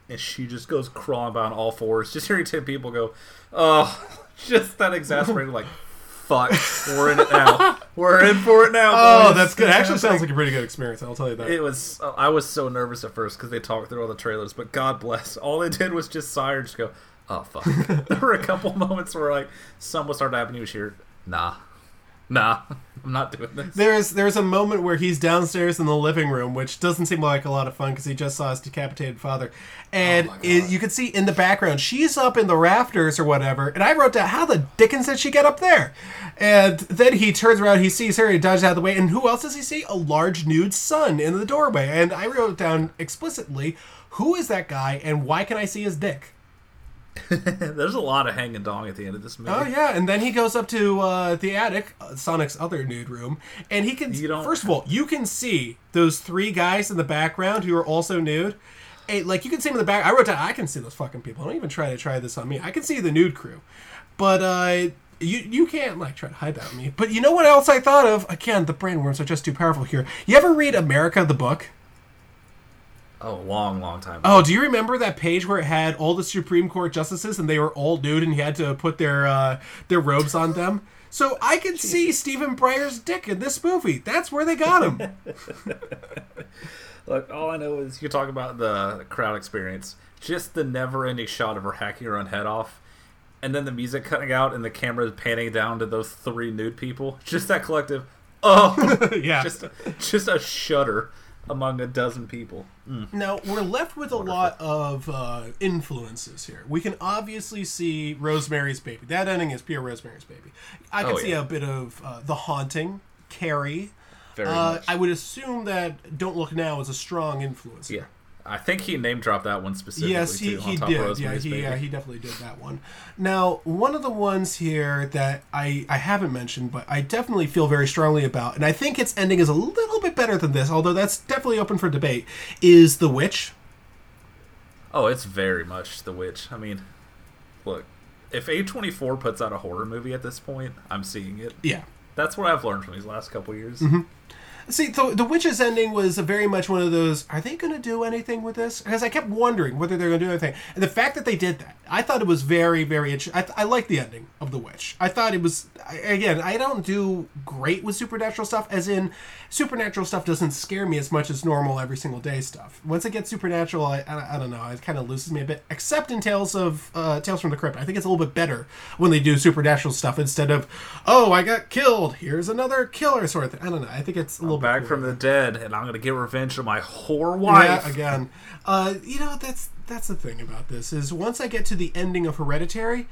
and she just goes crawling by on all fours. Just hearing 10 people go, oh, just that exasperated, like, fuck, we're in it now. We're in for it now. Oh, boys." that's good. Kind Actually, sounds like a pretty good experience. I'll tell you that. It was. Uh, I was so nervous at first because they talked through all the trailers, but God bless. All they did was just sigh or just go, "Oh fuck." there were a couple moments where like something started happening. You was here, nah, nah, I'm not doing this. There's there's a moment where he's downstairs in the living room, which doesn't seem like a lot of fun because he just saw his decapitated father, and oh it, you can see in the background she's up in the rafters or whatever. And I wrote down how the dickens did she get up there? And then he turns around, he sees her, he dodges out of the way, and who else does he see? A large nude son in the doorway. And I wrote down explicitly, who is that guy, and why can I see his dick? There's a lot of hanging dong at the end of this movie. Oh yeah, and then he goes up to uh, the attic, uh, Sonic's other nude room, and he can. First of all, you can see those three guys in the background who are also nude. And, like you can see them in the back. I wrote down, I can see those fucking people. Don't even try to try this on me. I can see the nude crew, but uh, you you can't like try to hide that on me. But you know what else I thought of? Again, the brainworms are just too powerful here. You ever read America the book? Oh, long, long time. Oh, do you remember that page where it had all the Supreme Court justices and they were all nude and you had to put their uh, their robes on them? So I can see Stephen Breyer's dick in this movie. That's where they got him. Look, all I know is you talk about the crowd experience. Just the never-ending shot of her hacking her own head off, and then the music cutting out and the camera panning down to those three nude people. Just that collective. Oh, Yeah. Just, just a shudder among a dozen people. Now we're left with a lot of uh, influences here. We can obviously see Rosemary's Baby. That ending is pure Rosemary's Baby. I can Oh, see yeah. a bit of uh, The Haunting, Carrie. Very Uh, much. I would assume that Don't Look Now is a strong influence. Yeah, I think he name dropped that one specifically. Yes, he, too, he did. Yeah, he, yeah, he definitely did that one. Now, one of the ones here that I, I haven't mentioned, but I definitely feel very strongly about, and I think its ending is a little bit better than this, although that's definitely open for debate, is The Witch. Oh, it's very much The Witch. I mean, look, if A24 puts out a horror movie at this point, I'm seeing it. Yeah. That's what I've learned from these last couple years. Mm-hmm. See, the, the Witch's ending was very much one of those. Are they going to do anything with this? Because I kept wondering whether they're going to do anything. And the fact that they did that, I thought it was very, very. interesting. I, I liked the ending of the Witch. I thought it was. I, again, I don't do great with supernatural stuff. As in, supernatural stuff doesn't scare me as much as normal every single day stuff. Once it gets supernatural, I, I, I don't know. It kind of loses me a bit. Except in Tales of uh, Tales from the Crypt, I think it's a little bit better when they do supernatural stuff instead of, oh, I got killed. Here's another killer sort of thing. I don't know. I think it's a little Back from the dead, and I'm gonna get revenge on my whore wife. Yeah, again. Uh, you know, that's that's the thing about this is once I get to the ending of Hereditary,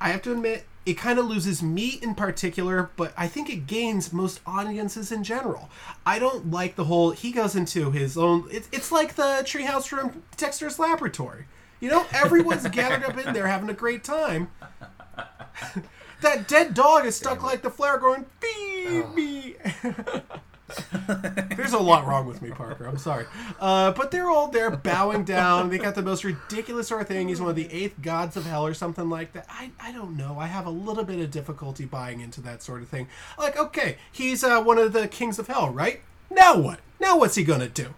I have to admit it kind of loses me in particular, but I think it gains most audiences in general. I don't like the whole he goes into his own. It's it's like the treehouse from Dexter's Laboratory. You know, everyone's gathered up in there having a great time. that dead dog is stuck like the flare going bee bee. There's a lot wrong with me, Parker. I'm sorry. Uh, but they're all there bowing down. They got the most ridiculous sort of thing. He's one of the eighth gods of hell or something like that. I, I don't know. I have a little bit of difficulty buying into that sort of thing. Like, okay, he's uh, one of the kings of hell, right? Now what? Now what's he gonna do?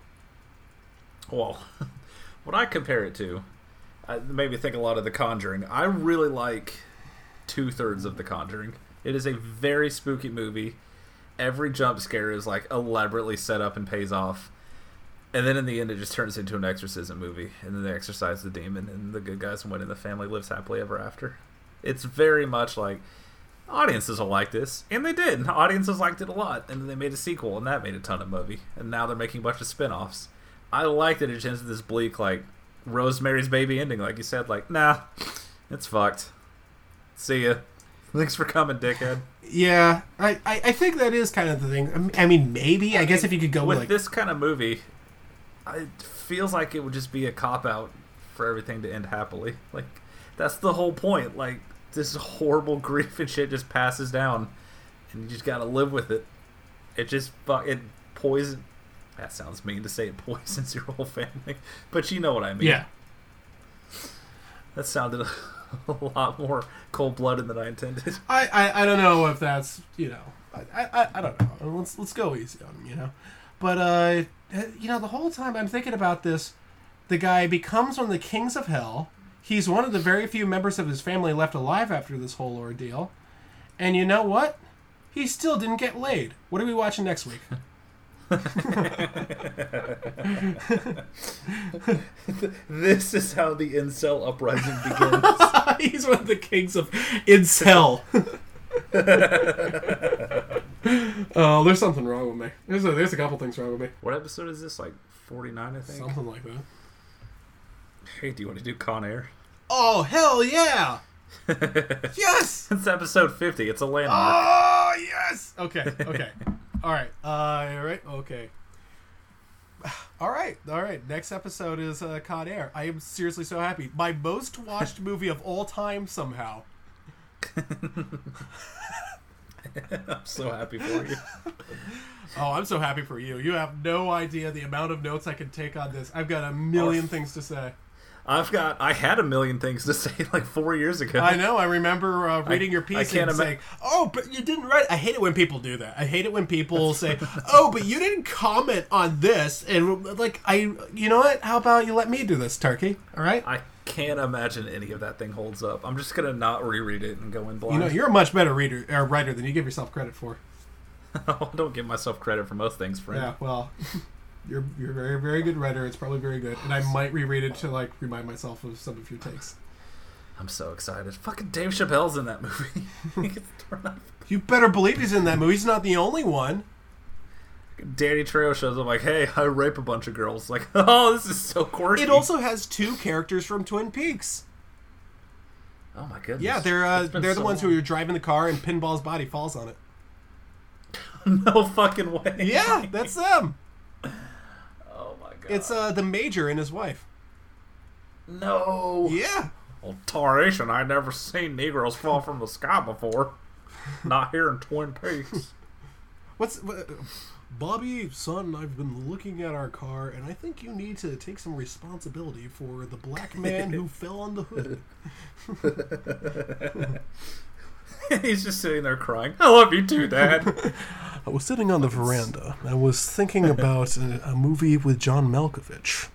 Well, what I compare it to, I made me think a lot of The Conjuring. I really like two thirds of The Conjuring. It is a very spooky movie. Every jump scare is like elaborately set up and pays off. And then in the end, it just turns into an exorcism movie. And then they exorcise the demon, and the good guys win, and the family lives happily ever after. It's very much like audiences will like this, and they did. Audiences liked it a lot, and then they made a sequel, and that made a ton of movie. And now they're making a bunch of spin-offs. I like that it ends with this bleak, like Rosemary's Baby ending, like you said. Like, nah, it's fucked. See ya. Thanks for coming, dickhead. Yeah, I, I, I think that is kind of the thing. Um, I mean, maybe. I, guess if you could go with with like this kind of movie, it feels like it would just be a cop out for everything to end happily. Like that's the whole point. Like this horrible grief and shit just passes down, and you just gotta live with it. It just fuck it poison. That sounds mean to say it poisons your whole family, but you know what I mean. yeah. that sounded a lot more cold blooded than I intended. I, I, I don't know if that's you know I, I, I don't know. Let's let's go easy on him you know? But uh you know the whole time I'm thinking about this the guy becomes one of the kings of hell. He's one of the very few members of his family left alive after this whole ordeal. And you know what? He still didn't get laid. What are we watching next week this is how the incel uprising begins. he's one of the kings of incel oh there's something wrong with me there's a, there's a couple things wrong with me what episode is this? Like forty nine, I think. something like that Hey, do you want to do Con Air? Oh hell yeah! yes! It's episode 50. It's a landmark. Oh yes! Okay, okay. All right. Uh all right, okay. All right, all right. Next episode is uh, Con Air. I am seriously so happy. My most watched movie of all time somehow. I'm so happy for you. Oh, I'm so happy for you. You have no idea the amount of notes I can take on this. I've got a million Oh. things to say. I've got. I had a million things to say like four years ago. I know. I remember uh, reading your piece I can't and ima- saying, "Oh, but you didn't write." I hate it when people do that. I hate it when people say, "Oh, but you didn't comment on this." And like, I, you know what? How about you let me do this, Turkey? All right. I can't imagine any of that thing holds up. I'm just gonna not reread it and go in blind. You know, you're a much better reader or writer than you give yourself credit for. I don't give myself credit for most things, friend. Yeah. Well, You're you're a very very good writer. It's probably very good, and I might reread it to like remind myself of some of your takes. I'm so excited. Fucking Dave Chappelle's in that movie. He gets torn up. You better believe he's in that movie. He's not the only one. Danny Trejo shows up like, "Hey, I rape a bunch of girls." Like, oh, this is so quirky. It also has two characters from Twin Peaks. oh my goodness. Yeah, they're uh, they're the so ones long. who are driving the car, and Pinball's body falls on it. no fucking way. Yeah, that's them. God. It's uh the major and his wife. no. Yeah. Well, tarnation, I never seen Negroes fall from the sky before. Not here in Twin Peaks. What's what, Bobby, son? I've been looking at our car, and I think you need to take some responsibility for the black man who fell on the hood. He's just sitting there crying. I love you too, Dad. I was sitting on the veranda. I was thinking about a, a movie with John Malkovich.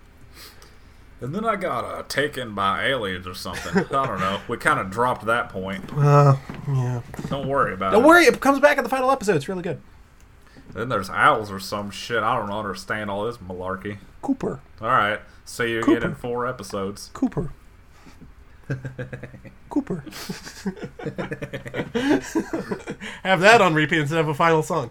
and then I got uh, taken by aliens or something. I don't know. We kind of dropped that point. Uh, yeah. Don't worry about it. Don't worry, it comes back in the final episode. It's really good. Then there's owls or some shit. I don't understand all this malarkey. Cooper. All right. So you Cooper. get in four episodes. Cooper. Cooper. Have that on repeat instead of a final song.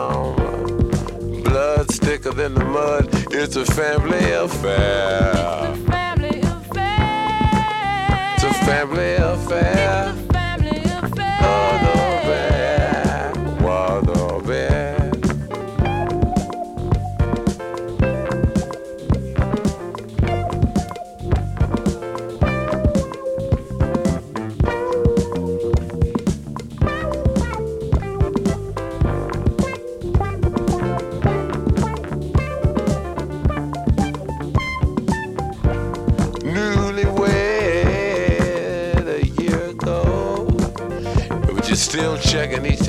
Thicker than the mud. It's a family affair. Family affair. It's a family affair.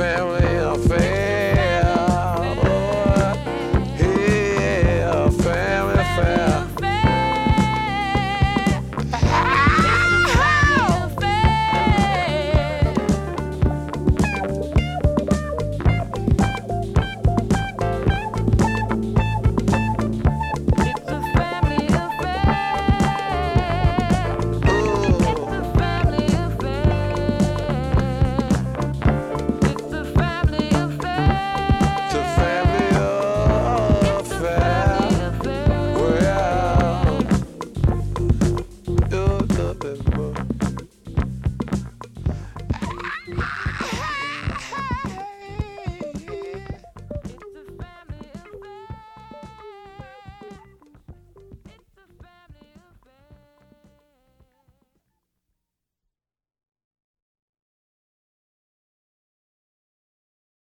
family.